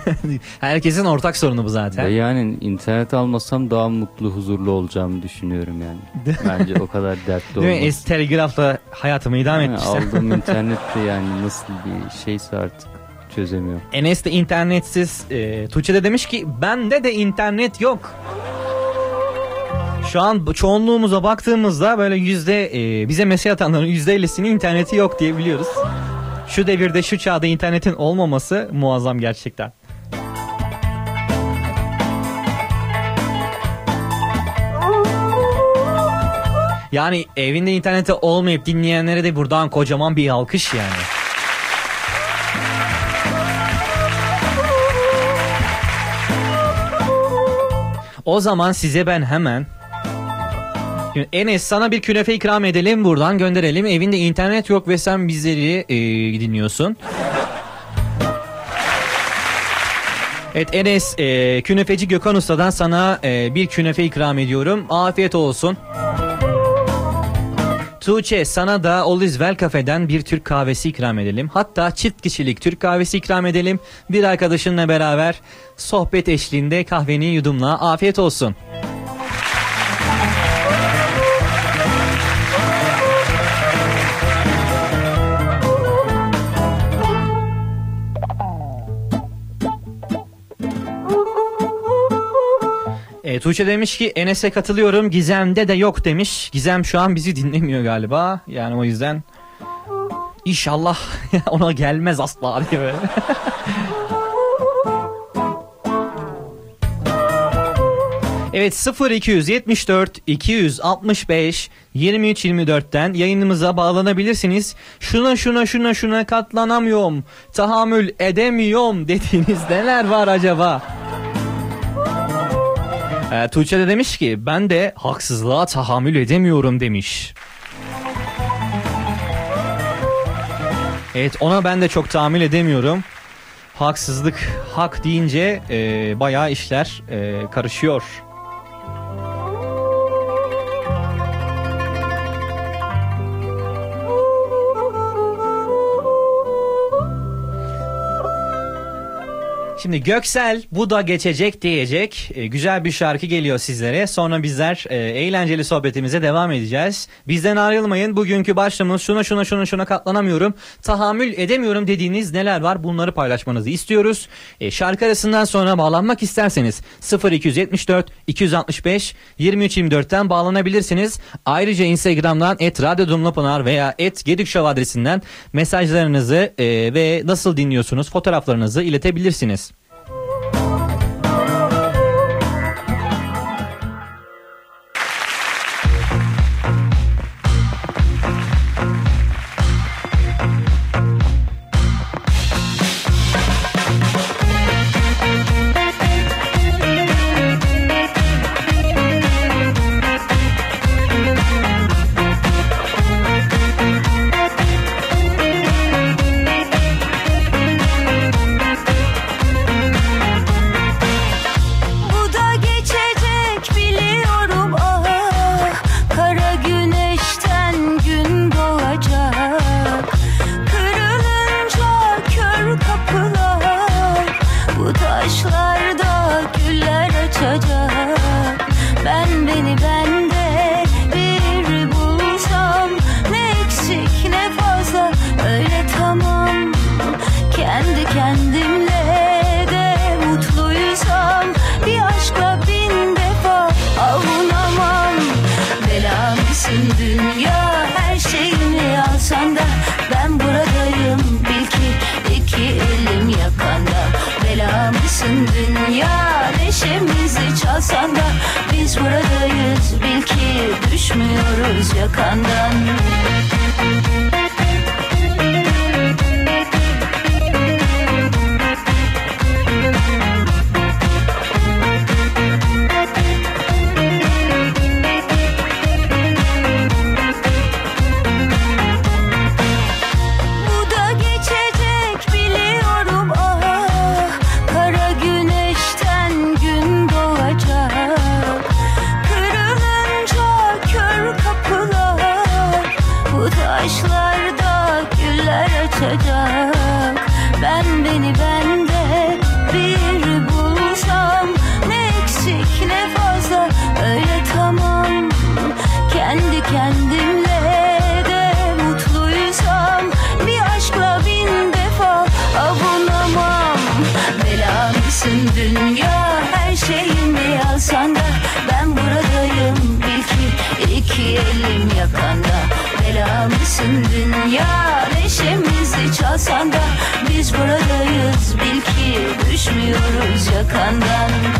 Herkesin ortak sorunu bu zaten. Ve yani internet almasam daha mutlu, huzurlu olacağımı düşünüyorum yani. Bence o kadar dertli olmaz. Es telgrafla hayatımı idam Yani etmişler. aldığım internette yani nasıl bir şeyse artık çözemiyorum. Enes de internetsiz. E, Tuğçe de demiş ki bende de internet yok. Şu an çoğunluğumuza baktığımızda böyle yüzde e, bize mesaj atanların yüzde ellisinin interneti yok diye biliyoruz. Şu devirde şu çağda internetin olmaması muazzam gerçekten. Yani evinde interneti olmayıp dinleyenlere de buradan kocaman bir alkış yani. O zaman size ben hemen Enes sana bir künefe ikram edelim buradan gönderelim. Evinde internet yok ve sen bizleri e, dinliyorsun. Evet Enes e, künefeci Gökhan Usta'dan sana e, bir künefe ikram ediyorum. Afiyet olsun. Tuğçe sana da All Is Well Cafe'den bir Türk kahvesi ikram edelim. Hatta çift kişilik Türk kahvesi ikram edelim. Bir arkadaşınla beraber sohbet eşliğinde kahveni yudumla afiyet olsun. E, Tuğçe demiş ki Enes'e katılıyorum Gizem'de de yok demiş. Gizem şu an bizi dinlemiyor galiba. Yani o yüzden İnşallah ona gelmez asla diye böyle. Evet 0274 265 23 24'ten yayınımıza bağlanabilirsiniz. Şuna şuna şuna şuna katlanamıyorum. Tahammül edemiyorum dediğiniz neler var acaba? Ee, Tuğçe de demiş ki ben de haksızlığa tahammül edemiyorum demiş. Evet ona ben de çok tahammül edemiyorum. Haksızlık, hak deyince e, bayağı işler e, karışıyor. Şimdi Göksel bu da geçecek diyecek. E, güzel bir şarkı geliyor sizlere. Sonra bizler e, eğlenceli sohbetimize devam edeceğiz. Bizden ayrılmayın. Bugünkü başlığımız şuna şuna şuna şuna katlanamıyorum. Tahammül edemiyorum dediğiniz neler var? Bunları paylaşmanızı istiyoruz. E, şarkı arasından sonra bağlanmak isterseniz 0274 265 23 24'ten bağlanabilirsiniz. Ayrıca Instagram'dan et Radyo veya et Gedik adresinden mesajlarınızı e, ve nasıl dinliyorsunuz fotoğraflarınızı iletebilirsiniz. taşlarda güller açacak. Ben beni ben yalnızca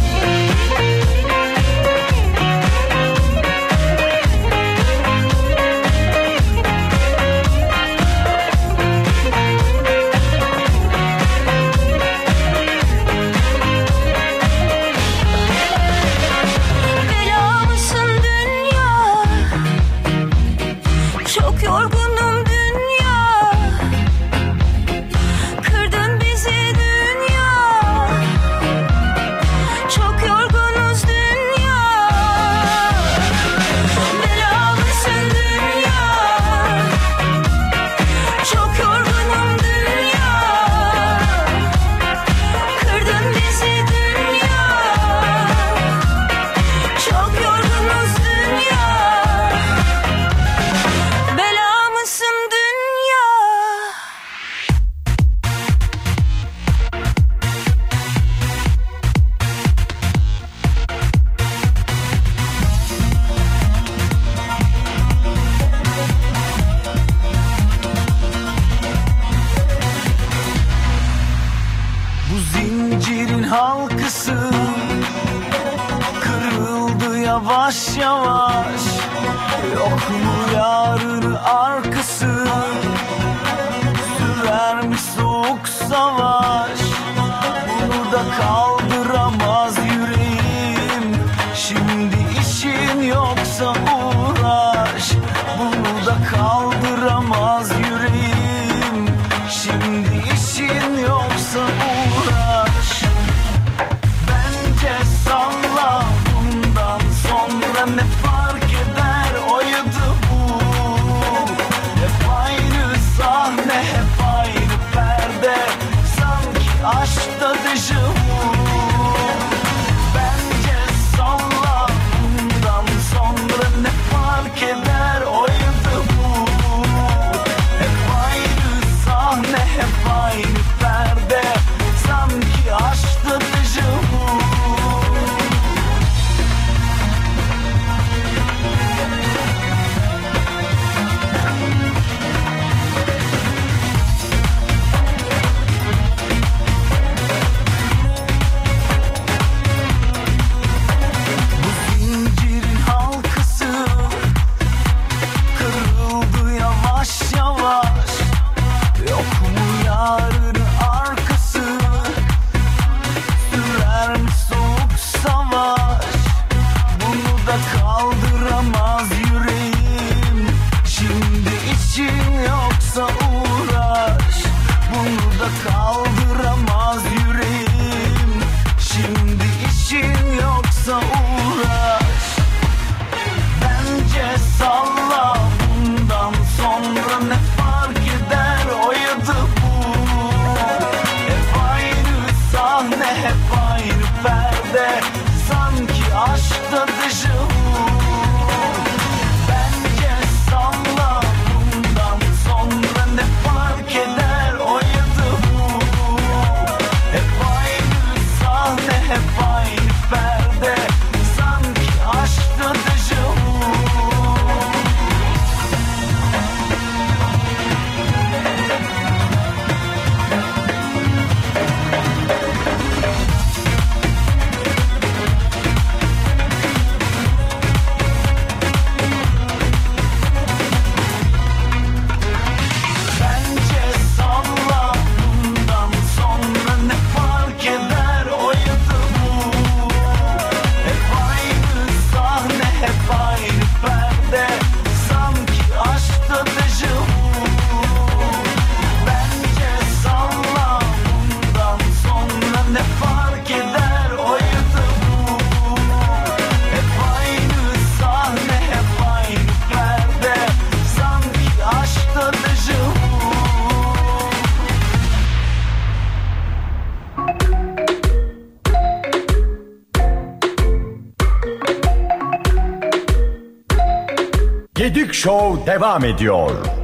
Show devam ediyor.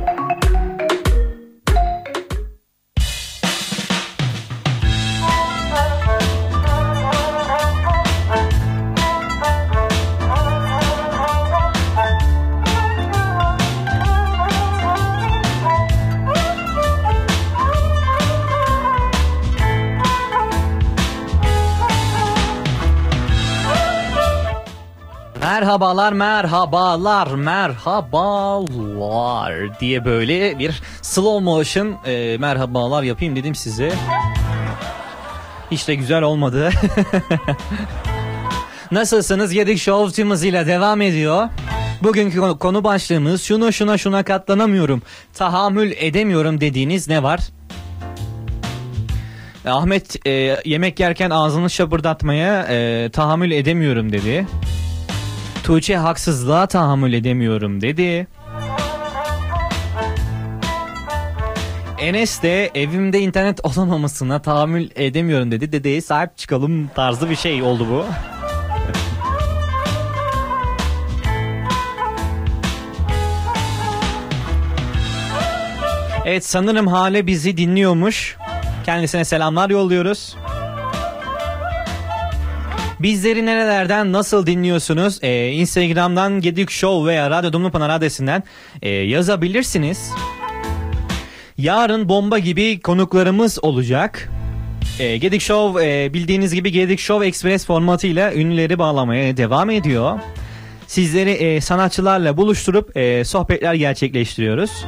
Merhabalar, merhabalar, merhabalar diye böyle bir slow motion e, merhabalar yapayım dedim size. Hiç de güzel olmadı. Nasılsınız? Yedik Show hızıyla devam ediyor. Bugünkü konu- başlığımız şunu şuna şuna katlanamıyorum, tahammül edemiyorum dediğiniz ne var? Ahmet e, yemek yerken ağzını şapırdatmaya e, tahammül edemiyorum dedi. Tuğçe haksızlığa tahammül edemiyorum dedi. Enes de evimde internet olamamasına tahammül edemiyorum dedi. Dedeye sahip çıkalım tarzı bir şey oldu bu. Evet sanırım Hale bizi dinliyormuş. Kendisine selamlar yolluyoruz. Bizleri nerelerden nasıl dinliyorsunuz? Ee, Instagram'dan Gedik Show veya Radyo Dumlupınar adresinden e, yazabilirsiniz. Yarın bomba gibi konuklarımız olacak. E, Gedik Show e, bildiğiniz gibi Gedik Show Express formatıyla ünlüleri bağlamaya devam ediyor. Sizleri e, sanatçılarla buluşturup e, sohbetler gerçekleştiriyoruz.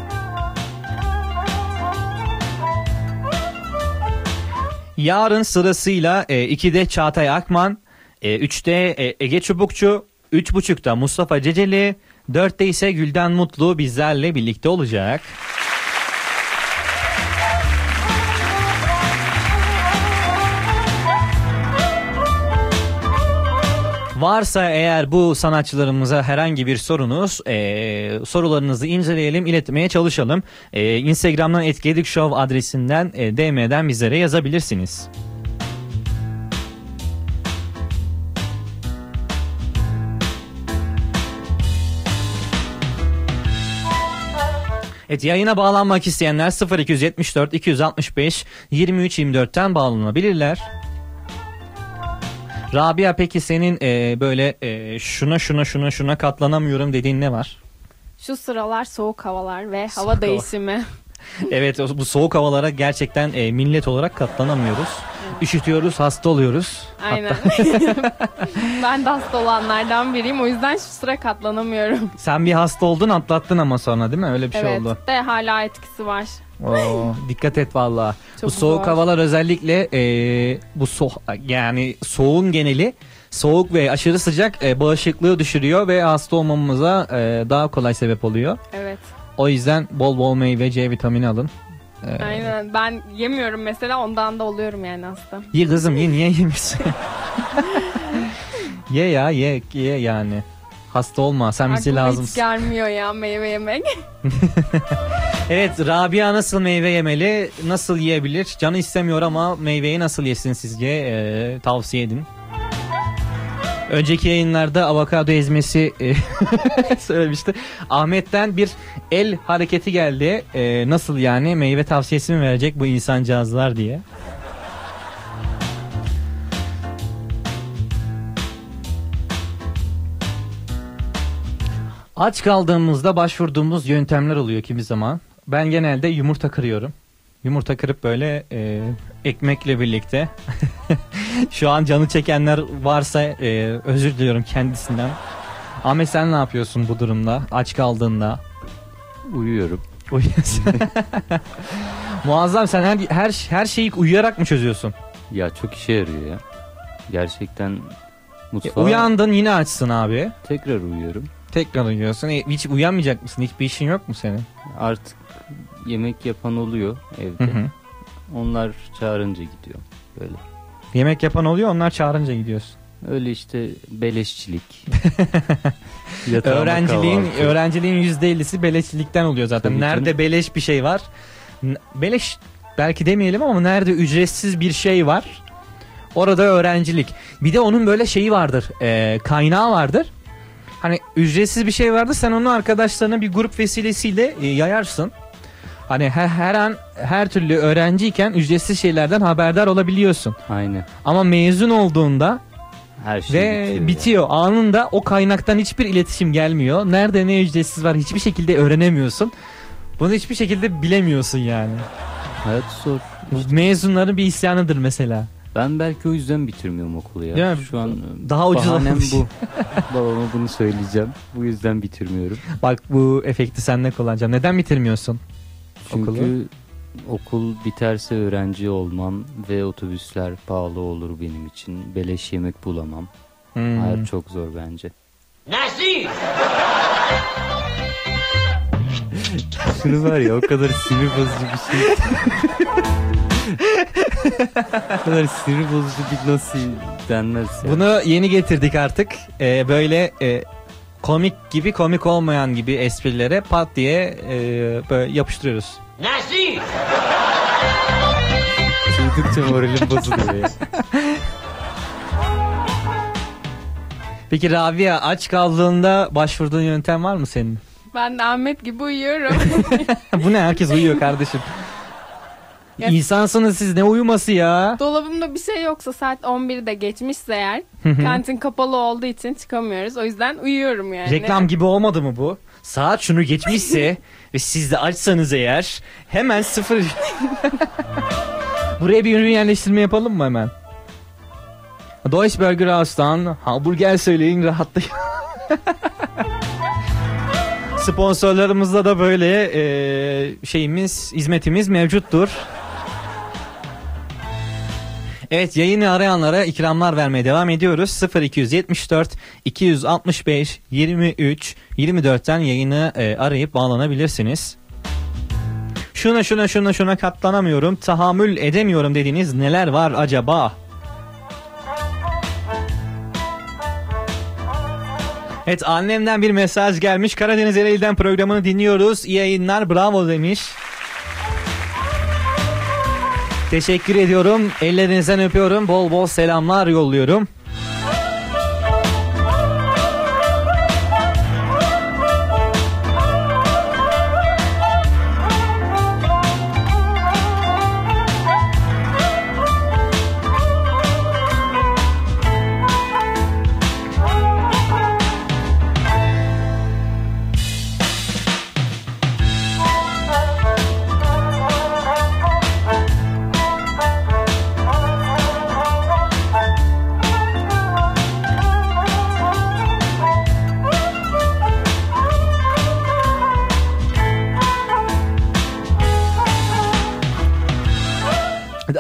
Yarın sırasıyla e, 2'de Çağatay Akman, e, 3'te e, Ege Çubukçu, 3.30'da Mustafa Ceceli, 4'te ise Gülden Mutlu bizlerle birlikte olacak. Varsa eğer bu sanatçılarımıza herhangi bir sorunuz e, sorularınızı inceleyelim iletmeye çalışalım. E, Instagram'dan etkiledik show adresinden e, DM'den bizlere yazabilirsiniz. Evet yayına bağlanmak isteyenler 0274 265 23 24'ten bağlanabilirler. Rabia peki senin e, böyle e, şuna şuna şuna şuna katlanamıyorum dediğin ne var? Şu sıralar soğuk havalar ve hava hava. değişimi. Evet bu soğuk havalara gerçekten e, millet olarak katlanamıyoruz. Üşütüyoruz, hasta oluyoruz. Aynen. Ben de hasta olanlardan biriyim. O yüzden şu sıra katlanamıyorum. sen bir hasta oldun atlattın ama sonra değil mi? Öyle bir şey evet. oldu. De hala etkisi var. Oo, dikkat et valla. Bu soğuk zor. havalar özellikle e, bu so yani soğuğun geneli soğuk ve aşırı sıcak e, bağışıklığı düşürüyor ve hasta olmamıza e, daha kolay sebep oluyor. Evet. O yüzden bol bol meyve C vitamini alın. E, Aynen. Ben yemiyorum mesela ondan da oluyorum yani hasta. Ye kızım ye niye yemiyorsun? Ye ya ye ye yani. Hasta olma sen bize hiç lazımsın. gelmiyor ya meyve yemek. Evet Rabia nasıl meyve yemeli? Nasıl yiyebilir? Canı istemiyor ama meyveyi nasıl yesin sizce? Ee, tavsiye edin. Önceki yayınlarda avokado ezmesi e, söylemişti. Ahmet'ten bir el hareketi geldi. Ee, nasıl yani meyve tavsiyesi mi verecek bu insancağızlar diye. Aç kaldığımızda başvurduğumuz yöntemler oluyor kimi zaman. Ben genelde yumurta kırıyorum. Yumurta kırıp böyle e, ekmekle birlikte. Şu an canı çekenler varsa e, özür diliyorum kendisinden. Ahmet sen ne yapıyorsun bu durumda? Aç kaldığında. Uyuyorum. Uyuyorsun. Muazzam sen her, her, her şeyi uyuyarak mı çözüyorsun? Ya çok işe yarıyor ya. Gerçekten E, mutfağa uyandın yine açsın abi. tekrar uyuyorum. Tekrar uyuyorsun. E, hiç uyanmayacak mısın? Hiçbir işin yok mu senin? Artık yemek yapan oluyor evde. Hı hı. Onlar çağırınca gidiyor böyle. Yemek yapan oluyor onlar çağırınca gidiyorsun. Öyle işte beleşçilik. Öğrenciliğin kahvaltı. öğrenciliğin %50'si beleşçilikten oluyor zaten. Tabii nerede canım. beleş bir şey var? Beleş belki demeyelim ama nerede ücretsiz bir şey var? Orada öğrencilik. Bir de onun böyle şeyi vardır. e, kaynağı vardır. Hani ücretsiz bir şey vardı sen onu arkadaşlarına bir grup vesilesiyle e, yayarsın. Hani her, her an her türlü öğrenciyken ücretsiz şeylerden haberdar olabiliyorsun. Aynen. Ama mezun olduğunda Her şey ve bitiyor. bitiyor. Anında o kaynaktan hiçbir iletişim gelmiyor. Nerede ne ücretsiz var hiçbir şekilde öğrenemiyorsun. Bunu hiçbir şekilde bilemiyorsun yani. Hayat zor. Mezunların bir isyanıdır mesela. Ben belki o yüzden bitirmiyorum okulu ya. Mi? Şu an Daha ucuz bahanem bu. Babama bunu söyleyeceğim. Bu yüzden bitirmiyorum. Bak bu efekti sen ne kullanacaksın? Neden bitirmiyorsun? Çünkü Okulu? okul biterse öğrenci olmam ve otobüsler pahalı olur benim için. Beleş yemek bulamam. Hmm. Hayat çok zor bence. Nasıl? Şunu var ya o kadar sinir bozucu bir şey. o kadar sinir bozucu bir nasıl denmez ya. Bunu yeni getirdik artık. Ee, böyle e, komik gibi komik olmayan gibi esprilere pat diye e, böyle yapıştırıyoruz. Nasıl? Duydukça moralim bozuluyor ya. Peki Rabia aç kaldığında başvurduğun yöntem var mı senin? Ben de Ahmet gibi uyuyorum. Bu ne herkes uyuyor kardeşim. Ya- İnsansınız siz ne uyuması ya? Dolabımda bir şey yoksa saat 11'de geçmişse eğer kantin kapalı olduğu için çıkamıyoruz. O yüzden uyuyorum yani. Reklam gibi olmadı mı bu? Saat şunu geçmişse ve siz de açsanız eğer hemen sıfır... Buraya bir ürün yerleştirme yapalım mı hemen? Deutsche Burger House'tan hamburger söyleyin rahatlayın. Sponsorlarımızda da böyle e, şeyimiz, hizmetimiz mevcuttur. Evet yayını arayanlara ikramlar vermeye devam ediyoruz. 0274 265 23 24'ten yayını e, arayıp bağlanabilirsiniz. Şuna şuna şuna şuna katlanamıyorum, tahammül edemiyorum dediğiniz neler var acaba? Evet annemden bir mesaj gelmiş. Karadeniz Ereğli'den programını dinliyoruz. İyi yayınlar bravo demiş. Teşekkür ediyorum. Ellerinizden öpüyorum. Bol bol selamlar yolluyorum.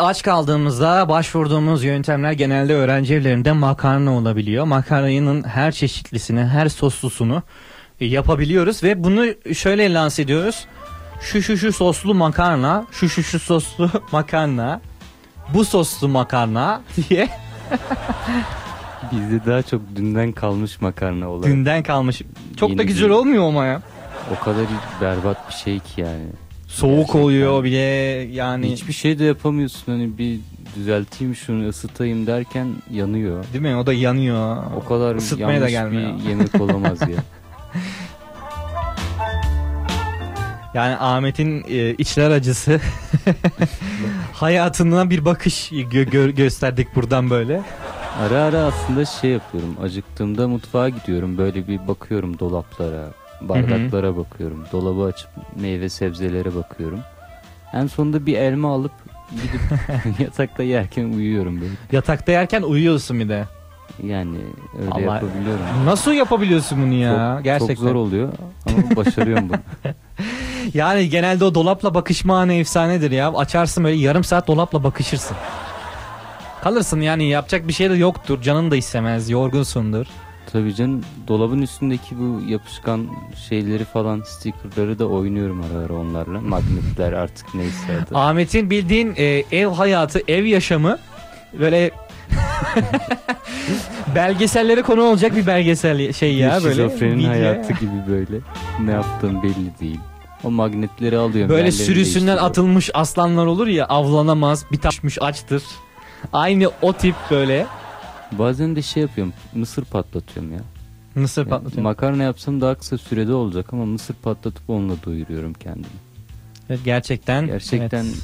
Aç kaldığımızda başvurduğumuz yöntemler genelde öğrenci evlerinde makarna olabiliyor. Makarnanın her çeşitlisini, her soslusunu yapabiliyoruz ve bunu şöyle lanse ediyoruz. Şu şu şu soslu makarna, şu şu şu soslu makarna, bu soslu makarna diye Bizde daha çok dünden kalmış makarna olarak. Dünden kalmış. Çok da Yeni güzel değil. olmuyor ama ya. O kadar berbat bir şey ki yani. Soğuk oluyor bile yani. Hiçbir şey de yapamıyorsun hani bir düzelteyim şunu ısıtayım derken yanıyor. Değil mi? O da yanıyor. O kadar Isıtmaya da yanlış gelmiyor. bir yemek olamaz ya. Yani Ahmet'in e, içler acısı hayatına bir bakış gö- gö- gösterdik buradan böyle. Ara ara aslında şey yapıyorum. Acıktığımda mutfağa gidiyorum. Böyle bir bakıyorum dolaplara, bardaklara bakıyorum. Dolabı açıp meyve sebzelere bakıyorum. En sonunda bir elma alıp gidip yatakta yerken uyuyorum böyle. Yatakta yerken uyuyorsun bir de. Yani öyle Allah- yapabiliyorum. Nasıl yapabiliyorsun bunu ya? Çok, Gerçekten. çok zor oluyor ama başarıyorum bunu. Yani genelde o dolapla bakışma anı efsanedir ya. Açarsın böyle yarım saat dolapla bakışırsın. Kalırsın yani yapacak bir şey de yoktur. Canın da istemez. Yorgunsundur. Tabii canım dolabın üstündeki bu yapışkan şeyleri falan stickerları da oynuyorum ara ara onlarla. Magnetler artık neyse adı. Ahmet'in bildiğin e, ev hayatı, ev yaşamı böyle belgesellere konu olacak bir belgesel şey ya böyle. şizofrenin video. hayatı gibi böyle. Ne yaptığım belli değil. O magnetleri alıyorum. Böyle sürüsünden atılmış aslanlar olur ya avlanamaz bir taşmış açtır. Aynı o tip böyle. Bazen de şey yapıyorum. Mısır patlatıyorum ya. Mısır Yani patlatıyorum. Makarna yapsam daha kısa sürede olacak ama mısır patlatıp onunla doyuruyorum kendimi. Evet, gerçekten. Gerçekten evet.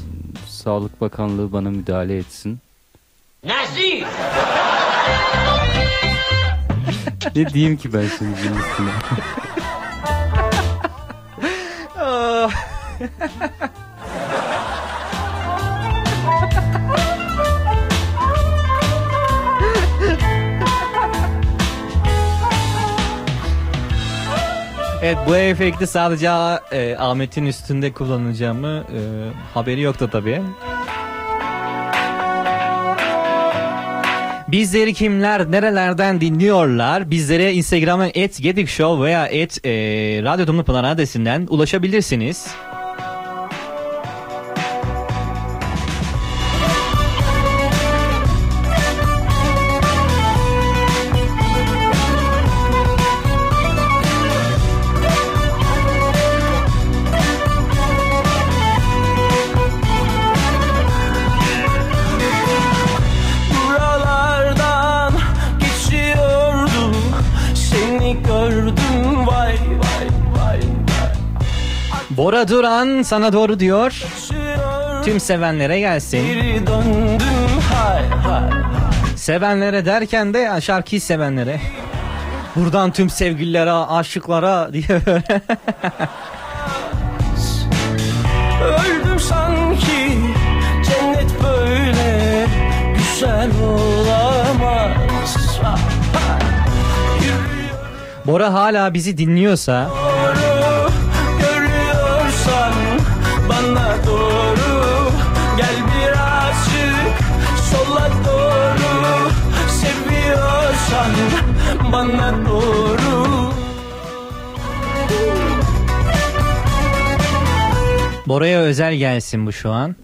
Sağlık Bakanlığı bana müdahale etsin. Nasıl? ne diyeyim ki ben şimdi bunun üstüne? Evet bu efekti sadece e, Ahmet'in üstünde kullanacağımı e, haberi yoktu tabii. Bizleri kimler nerelerden dinliyorlar? Bizlere Instagram'dan @gedikshow veya et e, Radyo Dumlupınar adresinden ulaşabilirsiniz. Bora Duran sana doğru diyor. Tüm sevenlere gelsin. Sevenlere derken de şarkıyı sevenlere. Buradan tüm sevgililere, aşıklara diye böyle. Öldüm sanki cennet böyle güzel olamaz Bora hala bizi dinliyorsa Doğru sola doğru Seviyorsan bana doğru Bora'ya özel gelsin bu şu an.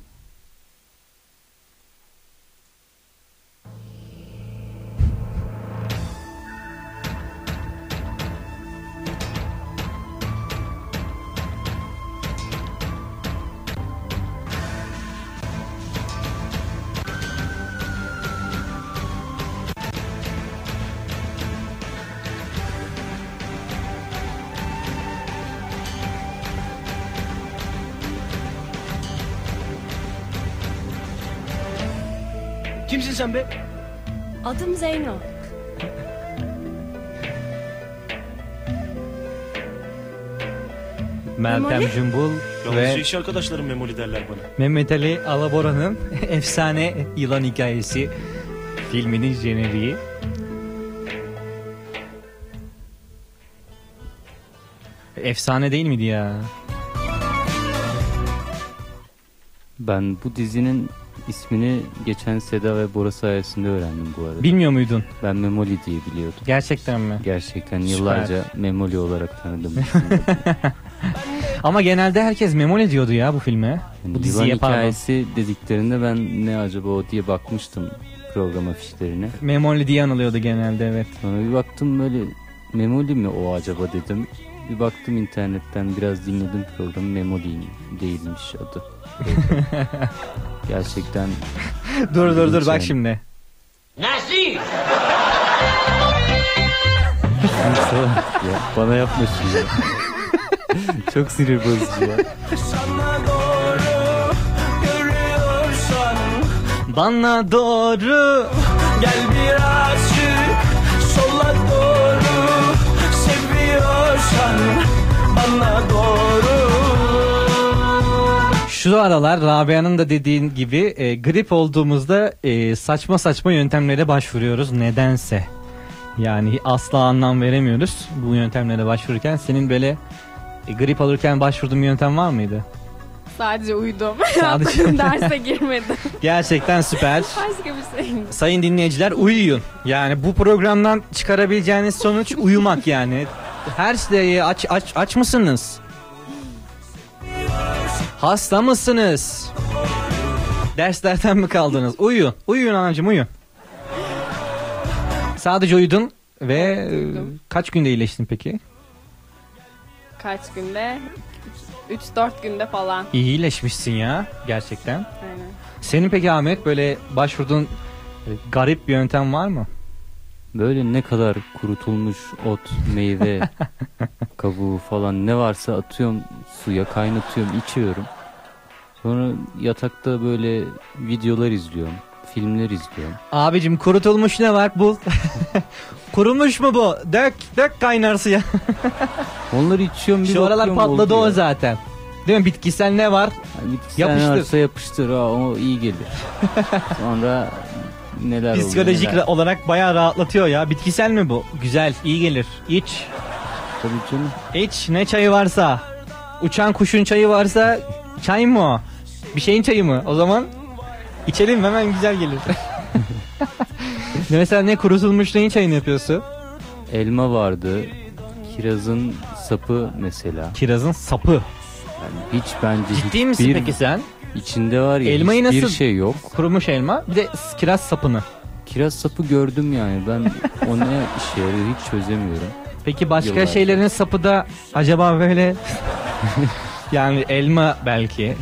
Zeyno. Meltem Memoli? Cumbul ve iş arkadaşlarım Memoli derler bana. Mehmet Ali Alabora'nın efsane yılan hikayesi filminin jeneriği. Efsane değil miydi ya? Ben bu dizinin ismini geçen Seda ve Bora sayesinde öğrendim bu arada. Bilmiyor muydun? Ben Memoli diye biliyordum. Gerçekten mi? Gerçekten yıllarca Memoli olarak tanıdım. Ama genelde herkes memoli diyordu ya bu filme. bu Yılan diziye pardon. hikayesi dediklerinde ben ne acaba o diye bakmıştım. program afişlerini. Memoli diye anılıyordu genelde evet. Sonra bir baktım böyle Memoli mi o acaba dedim. Bir baktım internetten biraz dinledim programı Memoli değilmiş adı. Gerçekten dur dur dur bak şimdi. Nasıl? ya, bana yapma şunu ya. Çok sinir bozucu ya. Sana doğru görüyorsan Bana doğru Gel birazcık sola doğru Seviyorsan bana doğru Şu aralar Rabia'nın da dediğin gibi e, grip olduğumuzda e, saçma saçma yöntemlere başvuruyoruz nedense. Yani asla anlam veremiyoruz bu yöntemlere başvururken. Senin böyle e, grip alırken başvurduğun bir yöntem var mıydı? Sadece uyudum. Sadece- derse girmedim. Gerçekten süper. Başka bir şey. Sayın dinleyiciler uyuyun. Yani bu programdan çıkarabileceğiniz sonuç uyumak yani. Her şeyi aç aç aç mısınız? Hasta mısınız? Derslerden mi kaldınız? Uyuyun. Uyuyun anacığım uyuyun. Sadece uyudun ve e, kaç günde iyileştin peki? Kaç günde? 3-4 günde falan. İyi iyileşmişsin ya gerçekten. Aynen. Senin peki Ahmet böyle başvurduğun e, garip bir yöntem var mı? Böyle ne kadar kurutulmuş ot, meyve, kabuğu falan ne varsa atıyorum suya kaynatıyorum içiyorum. Sonra yatakta böyle videolar izliyorum, filmler izliyorum. Abicim kurutulmuş ne var bul. Kurumuş mu bu? Dök dök kaynar suya. Onları içiyorum bir Şu aralar patladı o zaten. Değil mi? Bitkisel ne var? Sen Yapıştır. varsa yapıştır ha, o iyi gelir. Sonra neler oluyor, Psikolojik neler. ra- olarak bayağı rahatlatıyor ya. Bitkisel mi bu? Güzel, iyi gelir. İç. Tabii canım. İç ne çayı varsa. Uçan kuşun çayı varsa çay mı o? Bir şeyin çayı mı? O zaman içelim hemen güzel gelir. ne mesela ne kurutulmuş neyin çayını yapıyorsun? Elma vardı. Kirazın sapı mesela. Kirazın sapı. Yani hiç bence Ciddi misin hiçbir- peki sen? İçinde var ya Elmayı hiçbir nasıl? şey yok. Kurumuş elma. Bir de kiraz sapını. Kiraz sapı gördüm yani ben o ne işe yarıyor hiç çözemiyorum. Peki başka Yıllarca. şeylerin sapı da acaba böyle yani elma belki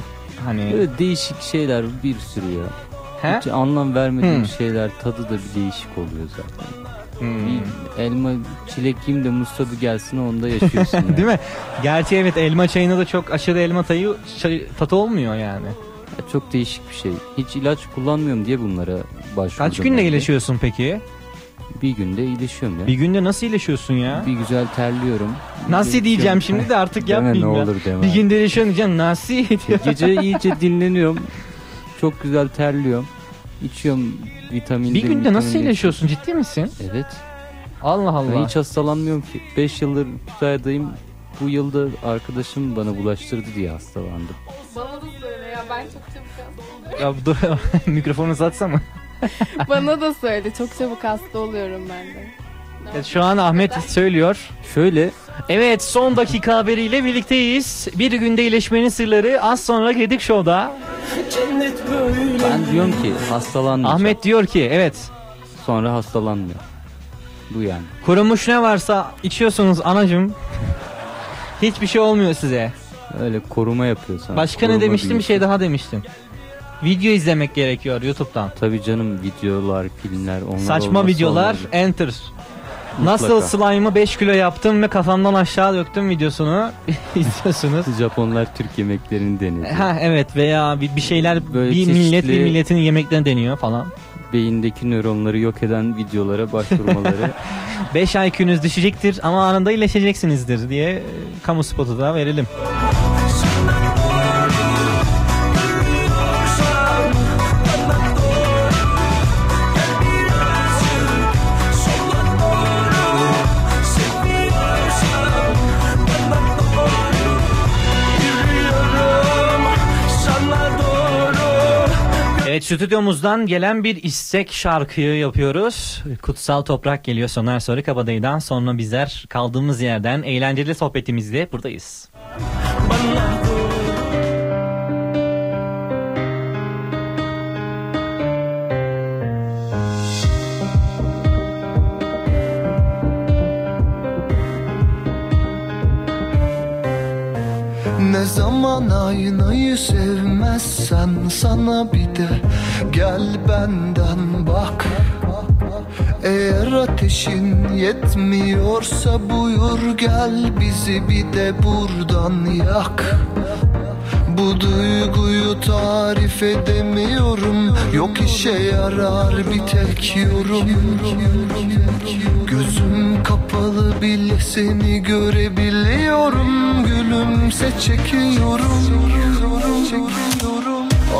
hani Böyle değişik şeyler bir sürü ya. He? Hiç anlam vermediğim Hmm. şeyler tadı da bir değişik oluyor zaten. Hmm. Bir elma çilek yiyeyim de muz tadı gelsin onda yaşıyorsun yani. değil mi? Gerçi evet elma çayında da çok aşırı elma tayı çay, tadı olmuyor yani. Ya Çok değişik bir şey. Hiç ilaç kullanmıyorum diye bunlara başvurdum. Kaç de. iyileşiyorsun peki? Bir günde iyileşiyorum ya. Bir günde nasıl iyileşiyorsun ya? Bir güzel terliyorum. Nasıl İyileşiyorum. diyeceğim şimdi de artık Deme, yapmayayım ne ya. olur deme. Bir günde iyileşiyorsun diyeceğim nasıl. Gece iyice dinleniyorum. Çok güzel terliyorum. İçiyorum vitamin Bir D, günde nasıl vitamin D. iyileşiyorsun ciddi misin? Evet. Allah Allah. Ben hiç hastalanmıyorum ki. 5 yıldır Kütahya'dayım. Bu yılda arkadaşım bana bulaştırdı diye hastalandım. Bana da söyle ya ben çok çabuk hasta Ya dur mikrofonu uzatsana. Bana da söyle çok çabuk hasta oluyorum ben de. Evet, şu an Ahmet söylüyor. Şöyle. Evet son dakika haberiyle birlikteyiz. Bir günde iyileşmenin sırları az sonra Gedik Show'da. Ben diyorum ki hastalanmayacağım. Ahmet diyor ki evet Sonra hastalanmıyor. Bu yani. kurumuş ne varsa içiyorsunuz anacım. Hiçbir şey olmuyor size. Öyle koruma yapıyor sana. Başka ne Koruma demiştim bir şey daha demiştim. Video izlemek gerekiyor YouTube'dan. Tabii canım videolar, filmler onlar Saçma videolar olmaz. enter. Mutlaka. Nasıl slime'ı 5 kilo yaptım ve kafamdan aşağı döktüm videosunu izliyorsunuz. Japonlar Türk yemeklerini denedi. Ha evet veya bir, bir şeyler Böyle bir millet bir çeşitli- milletin yemeklerini deniyor falan. Beyindeki nöronları yok eden videolara başvurmaları 5 IQ'nuz düşecektir ama anında iyileşeceksinizdir diye e, kamu spotu da verelim. Stüdyomuzdan gelen bir istek şarkıyı yapıyoruz. Kutsal Toprak geliyor Soner Sarı Kabadayı'dan sonra bizler kaldığımız yerden eğlenceli sohbetimizle buradayız. Ne zaman aynayı sevmezsen sana bir de gel benden bak. Eğer ateşin yetmiyorsa buyur gel bizi bir de buradan yak. Bu duyguyu tarif edemiyorum. Yok işe yarar bir tek yorum kapalı bile seni görebiliyorum. Gülümse çekiyorum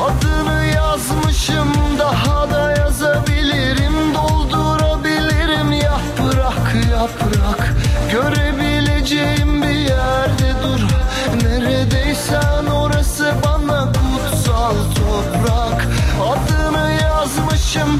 Adını yazmışım daha da yazabilirim. Doldurabilirim yaprak yaprak Görebileceğim bir yerde dur. Neredeysen orası bana kutsal toprak. Adını yazmışım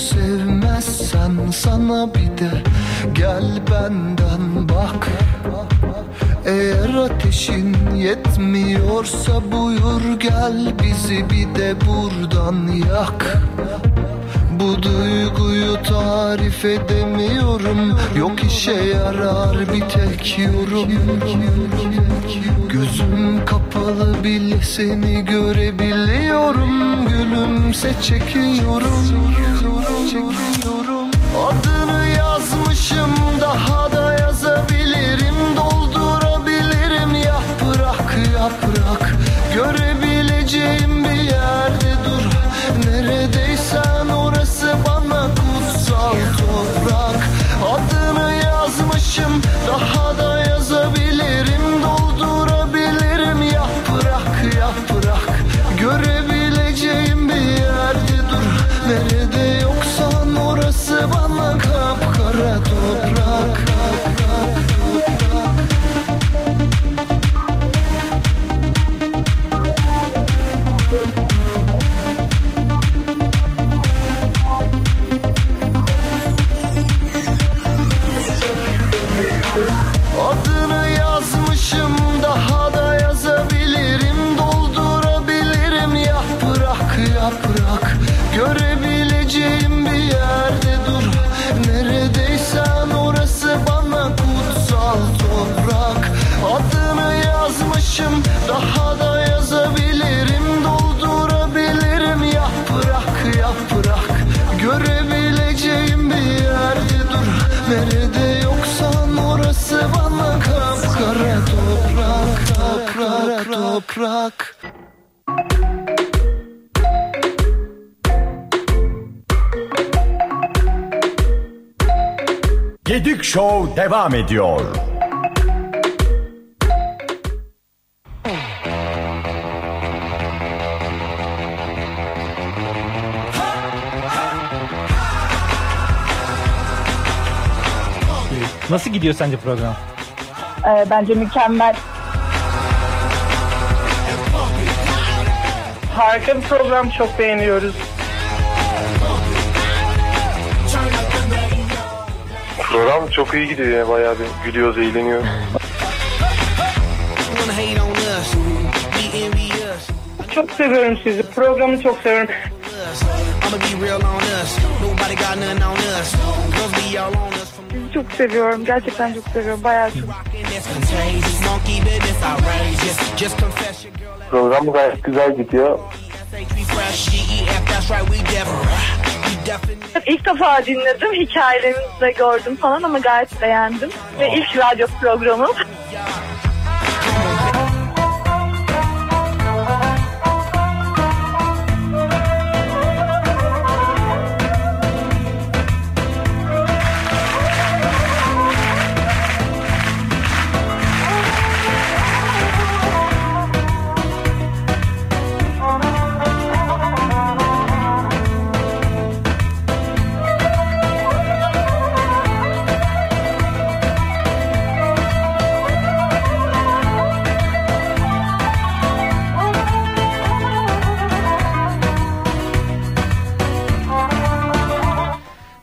sevmezsen sana bir de gel benden bak. Eğer ateşin yetmiyorsa buyur gel bizi bir de buradan yak. Bu duyguyu tarif edemiyorum Yok işe yarar bir tek yorum. Gözüm kapalı bile seni görebiliyorum Gülümse çekiyorum Adını yazmışım daha da devam ediyor. Nasıl gidiyor sence program? Ee, bence mükemmel. Harika bir program çok beğeniyoruz. Program çok iyi gidiyor ya bayağı bir gülüyoruz eğleniyoruz. Çok seviyorum sizi. Programı çok seviyorum. Sizi çok seviyorum. Gerçekten çok seviyorum. Bayağı çok. Program gayet güzel gidiyor. İlk defa dinledim. Hikayelerinizi de gördüm falan ama gayet beğendim. Ve ilk radyo programım.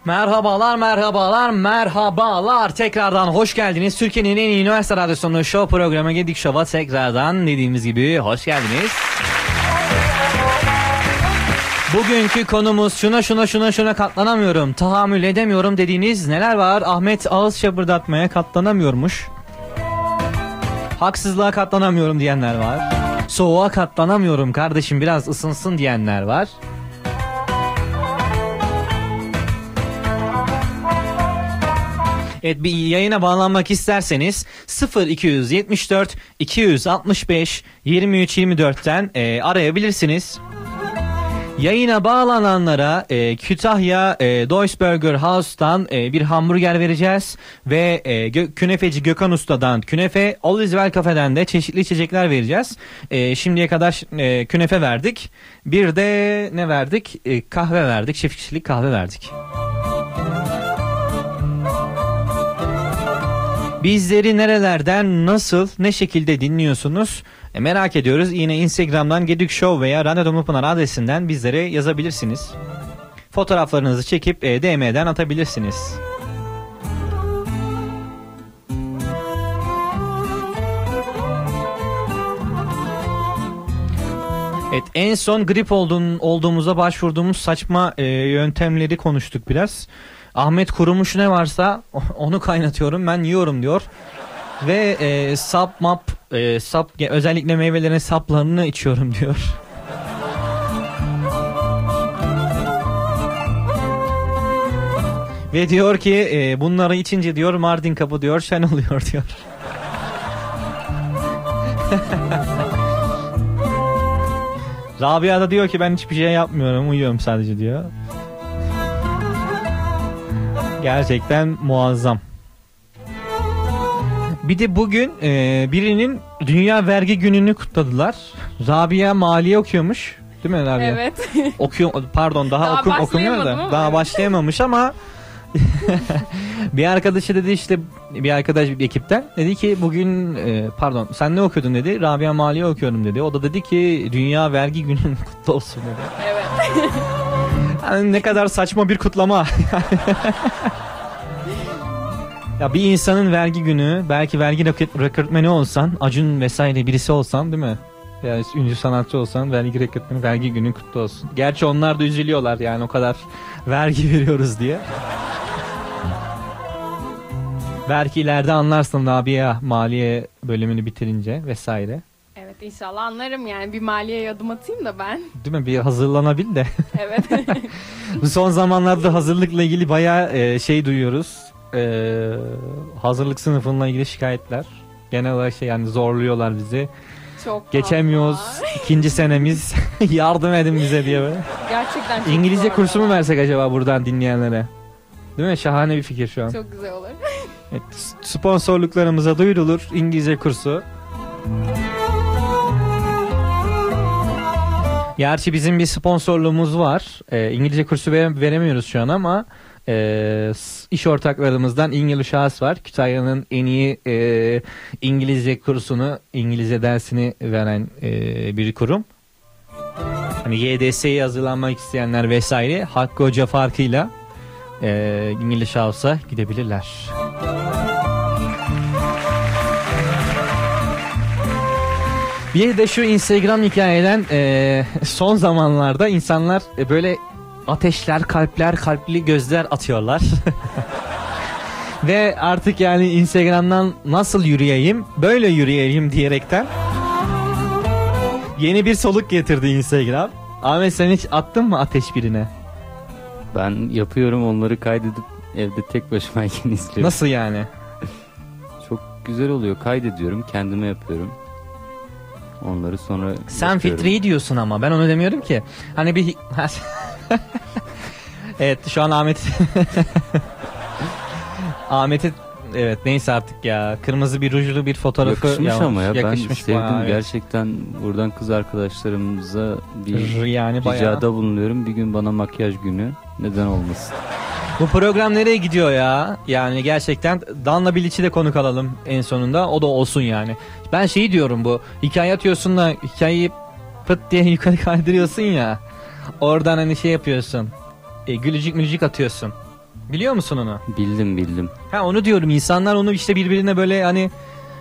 Merhabalar, merhabalar, merhabalar. Tekrardan hoş geldiniz. Türkiye'nin en iyi üniversite radyosunun show programı Gedik Show'a tekrardan dediğimiz gibi hoş geldiniz. Bugünkü konumuz şuna şuna şuna şuna katlanamıyorum, tahammül edemiyorum dediğiniz neler var? Ahmet ağız şapırdatmaya katlanamıyormuş. Haksızlığa katlanamıyorum diyenler var. Soğuğa katlanamıyorum kardeşim biraz ısınsın diyenler var. Evet bir yayına bağlanmak isterseniz 0274 265 23 24'ten e, arayabilirsiniz. Yayına bağlananlara e, Kütahya e, Duisburger House'tan e, bir hamburger vereceğiz ve e, Gö- künefeci Gökhan Usta'dan künefe, Olizvel Cafe'den de çeşitli içecekler vereceğiz. E, şimdiye kadar e, künefe verdik. Bir de ne verdik? E, kahve verdik. Çift kişilik kahve verdik. Bizleri nerelerden, nasıl, ne şekilde dinliyorsunuz? E, merak ediyoruz. Yine Instagram'dan Gedük Show veya Radyo Dumlupınar adresinden bizlere yazabilirsiniz. Fotoğraflarınızı çekip e, DM'den atabilirsiniz. Evet en son grip olduğun, olduğumuzda başvurduğumuz saçma e, yöntemleri konuştuk biraz. Ahmet kurumuş ne varsa onu kaynatıyorum ben yiyorum diyor. Ve e, sap map e, sap özellikle meyvelerin saplarını içiyorum diyor. Ve diyor ki e, bunları içince diyor Mardin kapı diyor şen oluyor diyor. Rabia da diyor ki ben hiçbir şey yapmıyorum uyuyorum sadece diyor. Gerçekten muazzam. Bir de bugün e, birinin Dünya Vergi Günü'nü kutladılar. Rabia maliye okuyormuş. Değil mi Rabia? Evet. Okuyor pardon daha, Daha okum, okumuyor da ama daha başlayamamış ama bir arkadaşı dedi işte bir arkadaş bir ekipten dedi ki bugün e, pardon sen ne okuyordun dedi Rabia Maliye okuyorum dedi. O da dedi ki Dünya Vergi Günü'nün kutlu olsun dedi. Evet. Ne kadar saçma bir kutlama. ya bir insanın vergi günü belki vergi rekortmeni olsan Acun vesaire birisi olsan değil mi? Yani ünlü sanatçı olsan vergi rekortmeni vergi günün kutlu olsun. Gerçi onlar da üzülüyorlar yani o kadar vergi veriyoruz diye. Belki ileride anlarsın Rabia maliye bölümünü bitirince vesaire. Evet inşallah anlarım yani bir maliye adım atayım da ben. Değil mi? Bir hazırlanabil de. Evet. Son zamanlarda hazırlıkla ilgili bayağı e, şey duyuyoruz. E, hazırlık sınıfıyla ilgili şikayetler. Genel olarak şey yani zorluyorlar bizi. Çok Geçemiyoruz. İkinci senemiz. Yardım edin bize diye böyle. Gerçekten çok İngilizce zor. kursu mu versek acaba buradan dinleyenlere? Değil mi? Şahane bir fikir şu an. Çok güzel olur. Evet, sponsorluklarımıza duyurulur İngilizce kursu. Gerçi bizim bir sponsorluğumuz var. Ee, İngilizce kursu vere- veremiyoruz şu an ama e, iş ortaklarımızdan English House var. Kütahya'nın en iyi e, İngilizce kursunu, İngilizce dersini veren e, bir kurum. Hani YDS'ye hazırlanmak isteyenler vesaire Hakkı Hoca farkıyla e, İngiliz House'a gidebilirler. Bir de şu Instagram hikayeden e, son zamanlarda insanlar e, böyle ateşler, kalpler, kalpli gözler atıyorlar. Ve artık yani Instagram'dan nasıl yürüyeyim, böyle yürüyeyim diyerekten yeni bir soluk getirdi Instagram. Ahmet sen hiç attın mı ateş birine? Ben yapıyorum onları kaydedip evde tek başımayken izliyorum. Nasıl yani? Çok güzel oluyor. Kaydediyorum, kendime yapıyorum. Onları sonra Sen fitri diyorsun ama ben onu demiyorum ki. Hani bir Evet şu an Ahmet Ahmet'i evet neyse artık ya kırmızı bir rujlu bir fotoğrafı Yakışmış ama ya yakışmış ben sevdim bayağı, evet. gerçekten buradan kız arkadaşlarımıza bir Yani bayağı. ricada bulunuyorum bir gün bana makyaj günü neden olmasın. Bu program nereye gidiyor ya? Yani gerçekten Danla Bilic'i de konuk alalım en sonunda. O da olsun yani. Ben şeyi diyorum bu. Hikaye atıyorsun da hikayeyi pıt diye yukarı kaydırıyorsun ya. Oradan hani şey yapıyorsun. E, gülücük mülücük atıyorsun. Biliyor musun onu? Bildim bildim. Ha onu diyorum insanlar onu işte birbirine böyle hani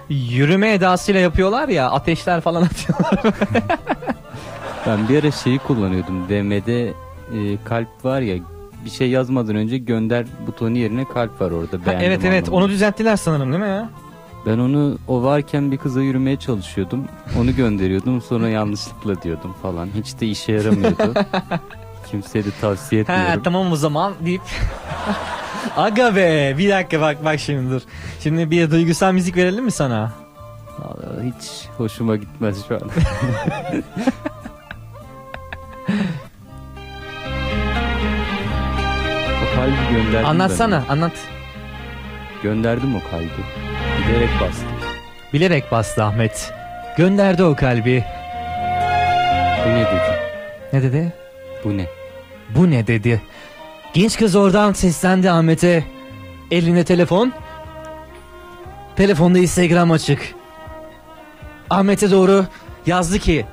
yürüme edasıyla yapıyorlar ya ateşler falan atıyorlar. Ben bir ara şeyi kullanıyordum. DM'de e, kalp var ya bir şey yazmadan önce gönder butonu yerine kalp var orada. Ha, evet evet anlamında. onu düzelttiler sanırım değil mi ya? Ben onu o varken bir kıza yürümeye çalışıyordum. Onu gönderiyordum sonra yanlışlıkla diyordum falan. Hiç de işe yaramıyordu. Kimseye de tavsiye Ha etmiyorum. tamam o zaman deyip Aga be bir dakika bak bak şimdi dur. Şimdi bir duygusal müzik verelim mi sana? Vallahi Hiç hoşuma gitmez şu an. o kalbi gönderdim Anlatsana ben. anlat. Gönderdim o kalbi. Giderek bastım. Bilerek bastı Ahmet. Gönderdi o kalbi. Ne dedi? Ne dedi? Bu ne? Bu ne dedi. Genç kız oradan seslendi Ahmet'e. Eline telefon. Telefonda Instagram açık. Ahmet'e doğru yazdı ki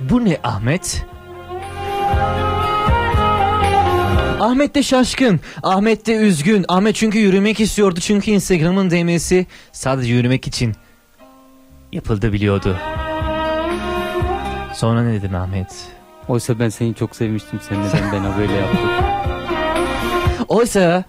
Bu ne Ahmet? Ahmet de şaşkın. Ahmet de üzgün. Ahmet çünkü yürümek istiyordu. Çünkü Instagram'ın DM'si sadece yürümek için yapıldı biliyordu. Sonra ne dedin Ahmet? Oysa ben seni çok sevmiştim. Sen neden bana böyle yaptın? Oysa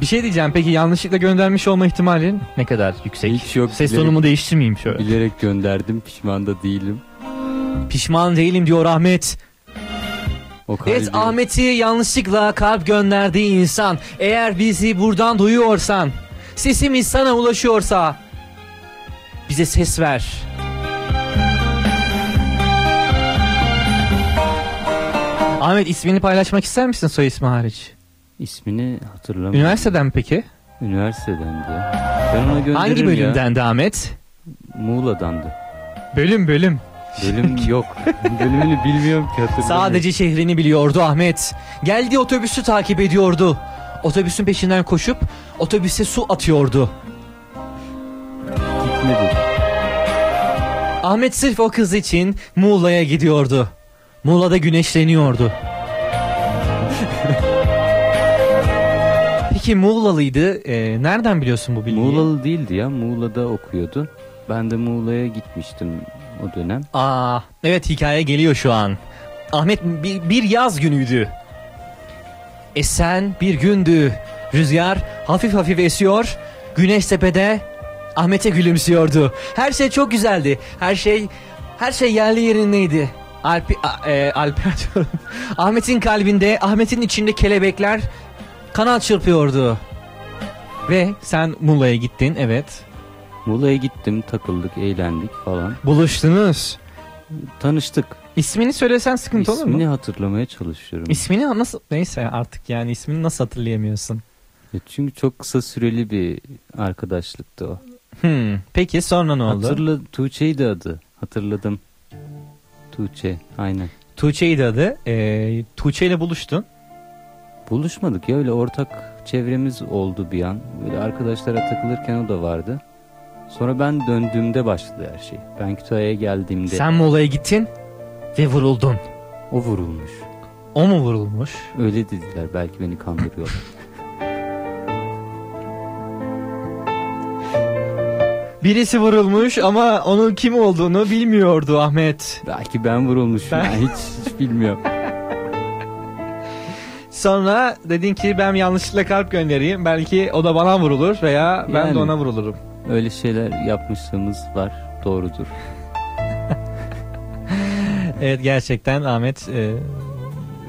bir şey diyeceğim peki yanlışlıkla göndermiş olma ihtimalin ne kadar yüksek? Hiç yok. Ses bilerek- tonumu değiştirmeyeyim şöyle. Bilerek gönderdim. Pişman da değilim. Pişman değilim diyor Ahmet. O kalbi... Evet Ahmet'i yanlışlıkla kalp gönderdiği insan. Eğer bizi buradan duyuyorsan, sesimiz sana ulaşıyorsa bize ses ver. Ahmet ismini paylaşmak ister misin soy ismi hariç? İsmini hatırlamıyorum. Üniversiteden mi peki? Üniversiteden de. Ben ona gönderirim Hangi ya. bölümdendi Ahmet? Muğla'dandı. Bölüm bölüm. Bölüm yok. Bölümünü bilmiyorum ki hatırlamıyorum. Sadece şehrini biliyordu Ahmet. Geldiği otobüsü takip ediyordu. Otobüsün peşinden koşup otobüse su atıyordu. Gitmedi. Ahmet sırf o kız için Muğla'ya gidiyordu. Muğla'da güneşleniyordu. Peki Muğla'lıydı. Ee, nereden biliyorsun bu bilgiyi? Muğla'lı değildi ya. Muğla'da okuyordu. Ben de Muğla'ya gitmiştim o dönem. Aa, evet hikaye geliyor şu an. Ahmet bir, bir yaz günüydü. Esen bir gündü. Rüzgar hafif hafif esiyor. Güneş tepede Ahmet'e gülümsüyordu. Her şey çok güzeldi. Her şey her şey yerli yerindeydi. Alp, e, diyorum. Ahmet'in kalbinde, Ahmet'in içinde kelebekler kanat çırpıyordu. Ve sen Muğla'ya gittin, evet. Muğla'ya gittim, takıldık, eğlendik falan. Buluştunuz. Tanıştık. İsmini söylesen sıkıntı olur mu? İsmini hatırlamaya çalışıyorum. İsmini nasıl neyse artık yani ismini nasıl hatırlayamıyorsun? Ya çünkü çok kısa süreli bir arkadaşlıktı o. Hmm, peki sonra ne oldu? Hatırla Tuğçe'ydi adı. Hatırladım. Tuğçe aynen. Tuğçe'ydi adı. Ee, Tuğçe ile buluştun. Buluşmadık ya öyle ortak çevremiz oldu bir an. Böyle arkadaşlara takılırken o da vardı. Sonra ben döndüğümde başladı her şey. Ben Kütahya'ya geldiğimde Sen Muğla'ya gittin ve vuruldun. o vurulmuş. O mu vurulmuş? Öyle dediler belki beni kandırıyorlar. Birisi vurulmuş ama onun kim olduğunu bilmiyordu Ahmet. belki ben vurulmuşum. Ben- yani hiç, hiç bilmiyorum. Sonra dedin ki ben yanlışlıkla kalp göndereyim. Belki o da bana vurulur veya ben de Yani. ona vurulurum. Öyle şeyler yapmışlığımız var. Doğrudur. Evet gerçekten Ahmet e,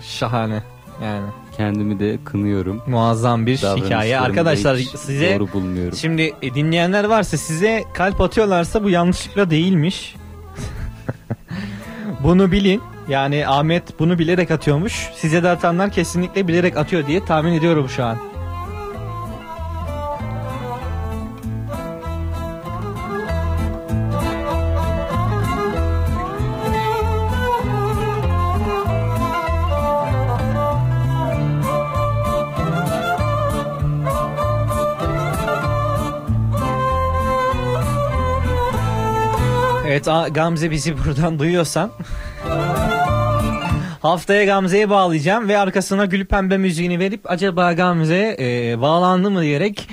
şahane. Yani Kendimi de kınıyorum. muazzam bir hikaye. Arkadaşlar size doğru bulmuyorum. Şimdi e, dinleyenler varsa size kalp atıyorlarsa bu yanlışlıkla değilmiş. bunu bilin. Yani Ahmet bunu bilerek atıyormuş. Size de atanlar kesinlikle bilerek atıyor diye tahmin ediyorum şu an. Evet Gamze bizi buradan duyuyorsan Haftaya Gamze'ye bağlayacağım ve arkasına gül pembe müziğini verip acaba Gamze e, bağlandı mı diyerek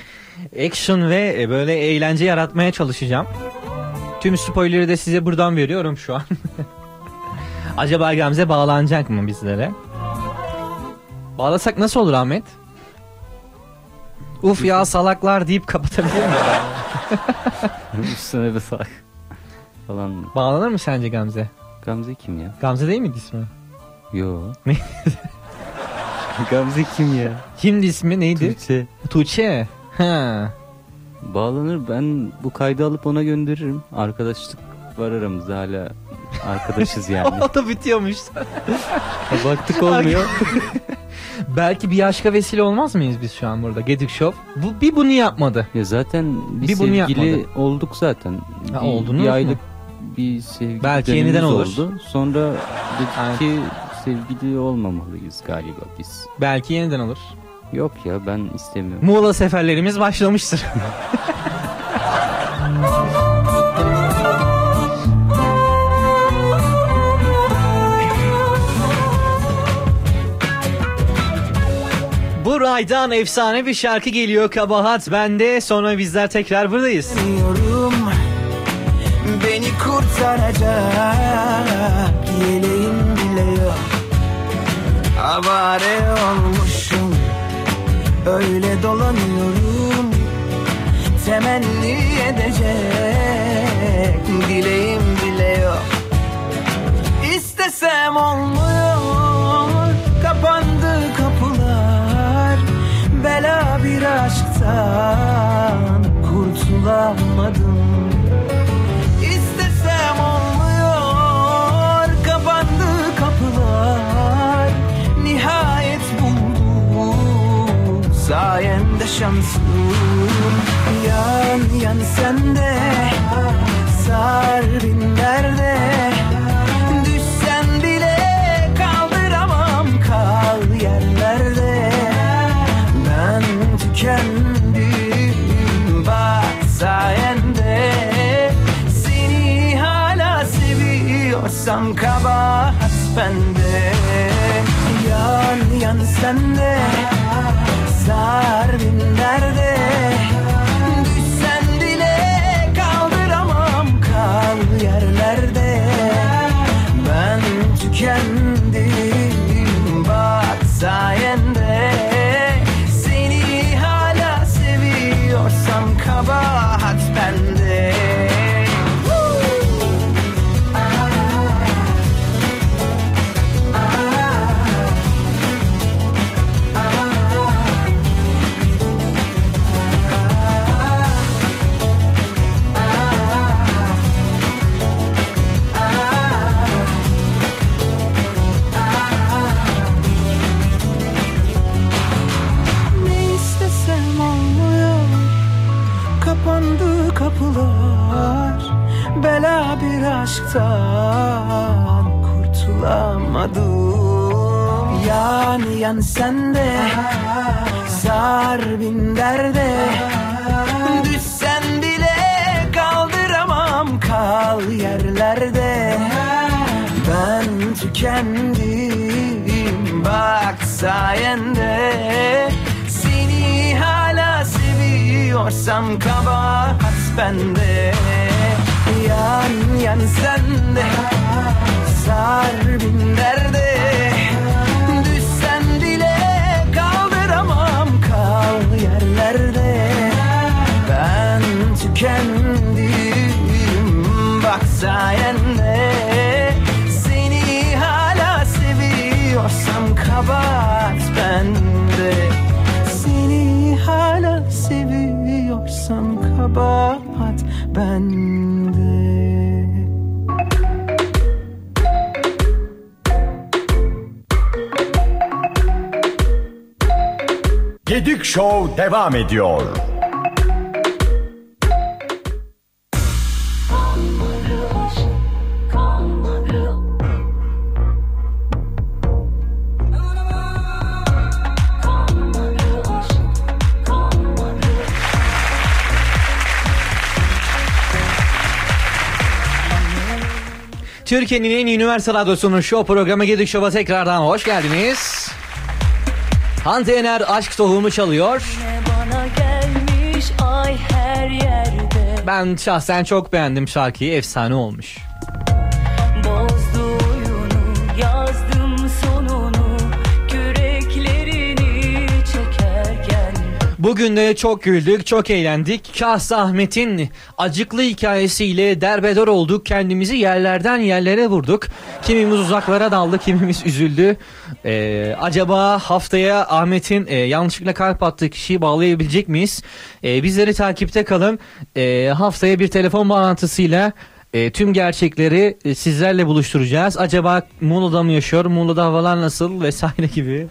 action ve e, böyle eğlence yaratmaya çalışacağım. Tüm spoiler'ı da size buradan veriyorum şu an. acaba Gamze bağlanacak mı bizlere? Bağlasak nasıl olur Ahmet? Uf ya salaklar deyip kapatabilir miyim? Üstüne bir salak falan. Bağlanır mı sence Gamze? Gamze kim ya? Gamze değil miydi ismi? Yo. Ne? Gamze kim ya? Kimdi ismi neydi? Tuğçe. Tuğçe. Ha. Bağlanır ben bu kaydı alıp ona gönderirim. Arkadaşlık var aramızda hala arkadaşız yani. o da bitiyormuş. Baktık olmuyor. Belki bir aşka vesile olmaz mıyız biz şu an burada? Gedik Show. Bu, bir bunu yapmadı. Ya zaten bir, Bir bunu sevgili yapmadı. olduk zaten. Ha, bir, oldunuz bir mu? Bir sevgili Belki yeniden olur. oldu. Sonra dedik ki sevgili olmamalıyız galiba biz. Belki yeniden olur. Yok ya ben istemiyorum. Muğla seferlerimiz başlamıştır. Buraydan efsane bir şarkı geliyor Kabahat bende. Sonra bizler tekrar buradayız. Bilmiyorum Kurtaracak. Yeleğim bile yok. Avare olmuşum. Öyle dolanıyorum. Temenni edecek Dileğim bile yok. İstesem olmuyor. Kapandı kapılar. Bela bir aşktan Kurtulamadım Nihayet buldum. Sayende şansım Yan yan sende. Sar bin derde Düşsen bile kaldıramam. Kal yerlerde. Ben tükendim. Bak sayende. Seni hala seviyorsam kabahat bende Yan aşktan Kurtulamadım. Yan yan sende Sar bin derde Düşsen bile kaldıramam. Kal yerlerde. Ben tükendim. Bak sayende. Seni hala seviyorsam kabahat bende Yan yan sende Sar bin derde. Düşsen bile kaldıramam Kal yerlerde. Ben tükendim Bak sayende. Seni hala seviyorsam kabahat bende. Seni hala seviyorsam kabahat bende Show devam ediyor. Türkiye'nin en iyi üniversite radyosunun show programı Gedik Show'a tekrardan hoş geldiniz. Hande Yener Aşk Tohumu çalıyor. Bana gelmiş ay her yerde Ben şahsen çok beğendim şarkıyı. Efsane olmuş. Bugün de çok güldük, çok eğlendik. Şahs Ahmet'in acıklı hikayesiyle derbeder olduk. Kendimizi yerlerden yerlere vurduk. Kimimiz uzaklara daldı, kimimiz üzüldü. Ee, acaba haftaya Ahmet'in e, yanlışlıkla kalp attığı kişiyi bağlayabilecek miyiz? Ee, bizleri takipte kalın. Ee, haftaya bir telefon bağlantısıyla e, tüm gerçekleri e, sizlerle buluşturacağız. Acaba Muğla'da mı yaşıyor? Muğla'da havalar nasıl? Vesaire gibi.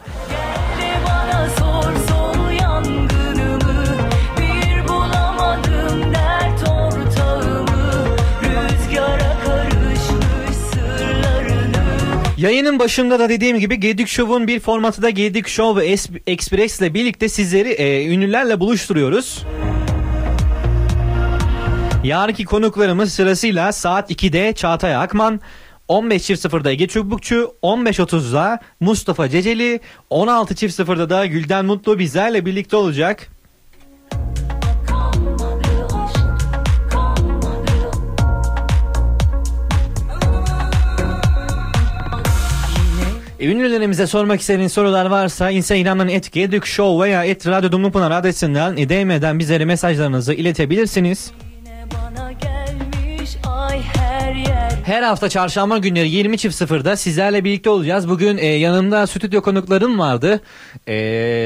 Yayının başında da dediğim gibi Gedik Show'un bir formatı da Gedik Show ve Es- Express ile birlikte sizleri e, ünlülerle buluşturuyoruz. Yarınki konuklarımız sırasıyla saat 2'de Çağatay Akman, 15.00'da Ege Çubukçu, 15.30'da Mustafa Ceceli, 16.00'da da Gülden Mutlu bizlerle birlikte olacak. Ünlülerimize sormak istediğiniz sorular varsa Instagram'dan @gedukshow veya @radyodumlupınar adresinden e, DM'den bizlere mesajlarınızı iletebilirsiniz. Her hafta çarşamba günleri 20.00'da sizlerle birlikte olacağız. Bugün e, yanımda stüdyo konuklarım vardı. E,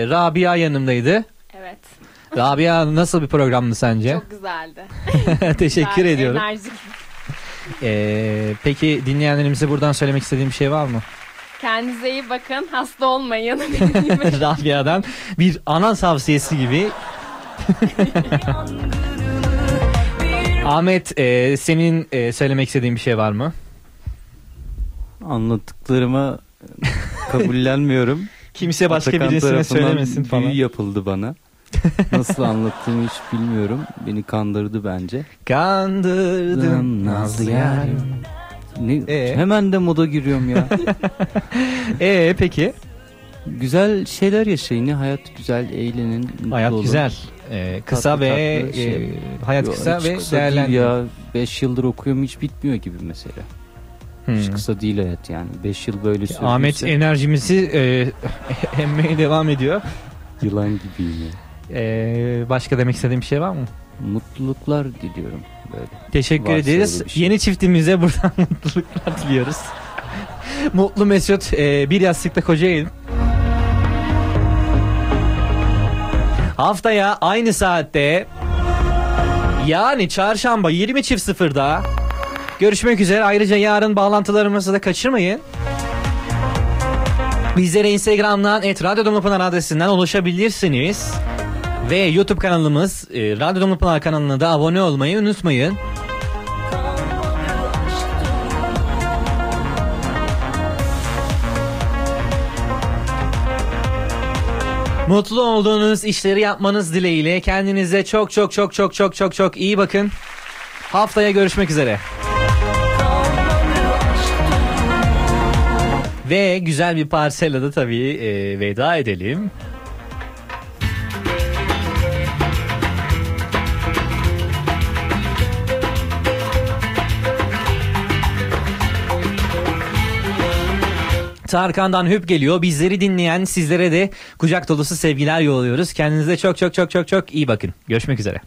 Rabia yanımdaydı. Evet. Rabia nasıl bir programdı sence? Çok güzeldi. Teşekkür Güzel, ediyorum. Enerjik. E, peki dinleyenlerimize buradan söylemek istediğim bir şey var mı? Kendinize iyi bakın. Hasta olmayın. Rabia'dan bir ana tavsiyesi gibi. Ahmet e, senin e, söylemek istediğin bir şey var mı? Anlattıklarıma kabullenmiyorum. Kimse başka Atakan birisine söylemesin falan. Büyü yapıldı bana. Nasıl anlattığımı hiç bilmiyorum. Beni kandırdı bence. Kandırdın nazlı yarim. Ne, Ee? Hemen de moda giriyorum ya. Ee peki? Güzel şeyler yaşayın. ya. Hayat güzel, eğlenin. mutlu Hayat olun. güzel. Ee, kısa Tatlı ve tatlı şey. e, hayat Yo, kısa hiç ve kısa değil değerlendir. ya. 5 yıldır okuyorum hiç bitmiyor gibi mesela. Hiç Hmm. kısa değil hayat yani. 5 yıl böyle sürdüyse. Ahmet enerjimizi e, emmeye devam ediyor. Yılan gibiyim ya. Ee, başka demek istediğim bir şey var mı? Mutluluklar diliyorum böyle. Teşekkür ederiz. şey. Yeni çiftimize buradan mutluluklar diliyoruz. Mutlu Mesut e, bir yastıkta Kocaeli. Haftaya aynı saatte yani çarşamba 20.00'da görüşmek üzere. Ayrıca yarın bağlantılarımızı da kaçırmayın. Bizlere Instagram'dan et Radyo Dumlupınar adresinden ulaşabilirsiniz. Ve YouTube kanalımız e, Radyo Dumlupınar kanalına da abone olmayı unutmayın. Mutlu olduğunuz işleri yapmanız dileğiyle kendinize çok çok çok çok çok çok çok iyi bakın. Haftaya görüşmek üzere. Ve güzel bir parsella da tabii e, veda edelim. Tarkan'dan hüp geliyor. Bizleri dinleyen sizlere de kucak dolusu sevgiler yolluyoruz. Kendinize çok çok çok çok çok iyi bakın. Görüşmek üzere.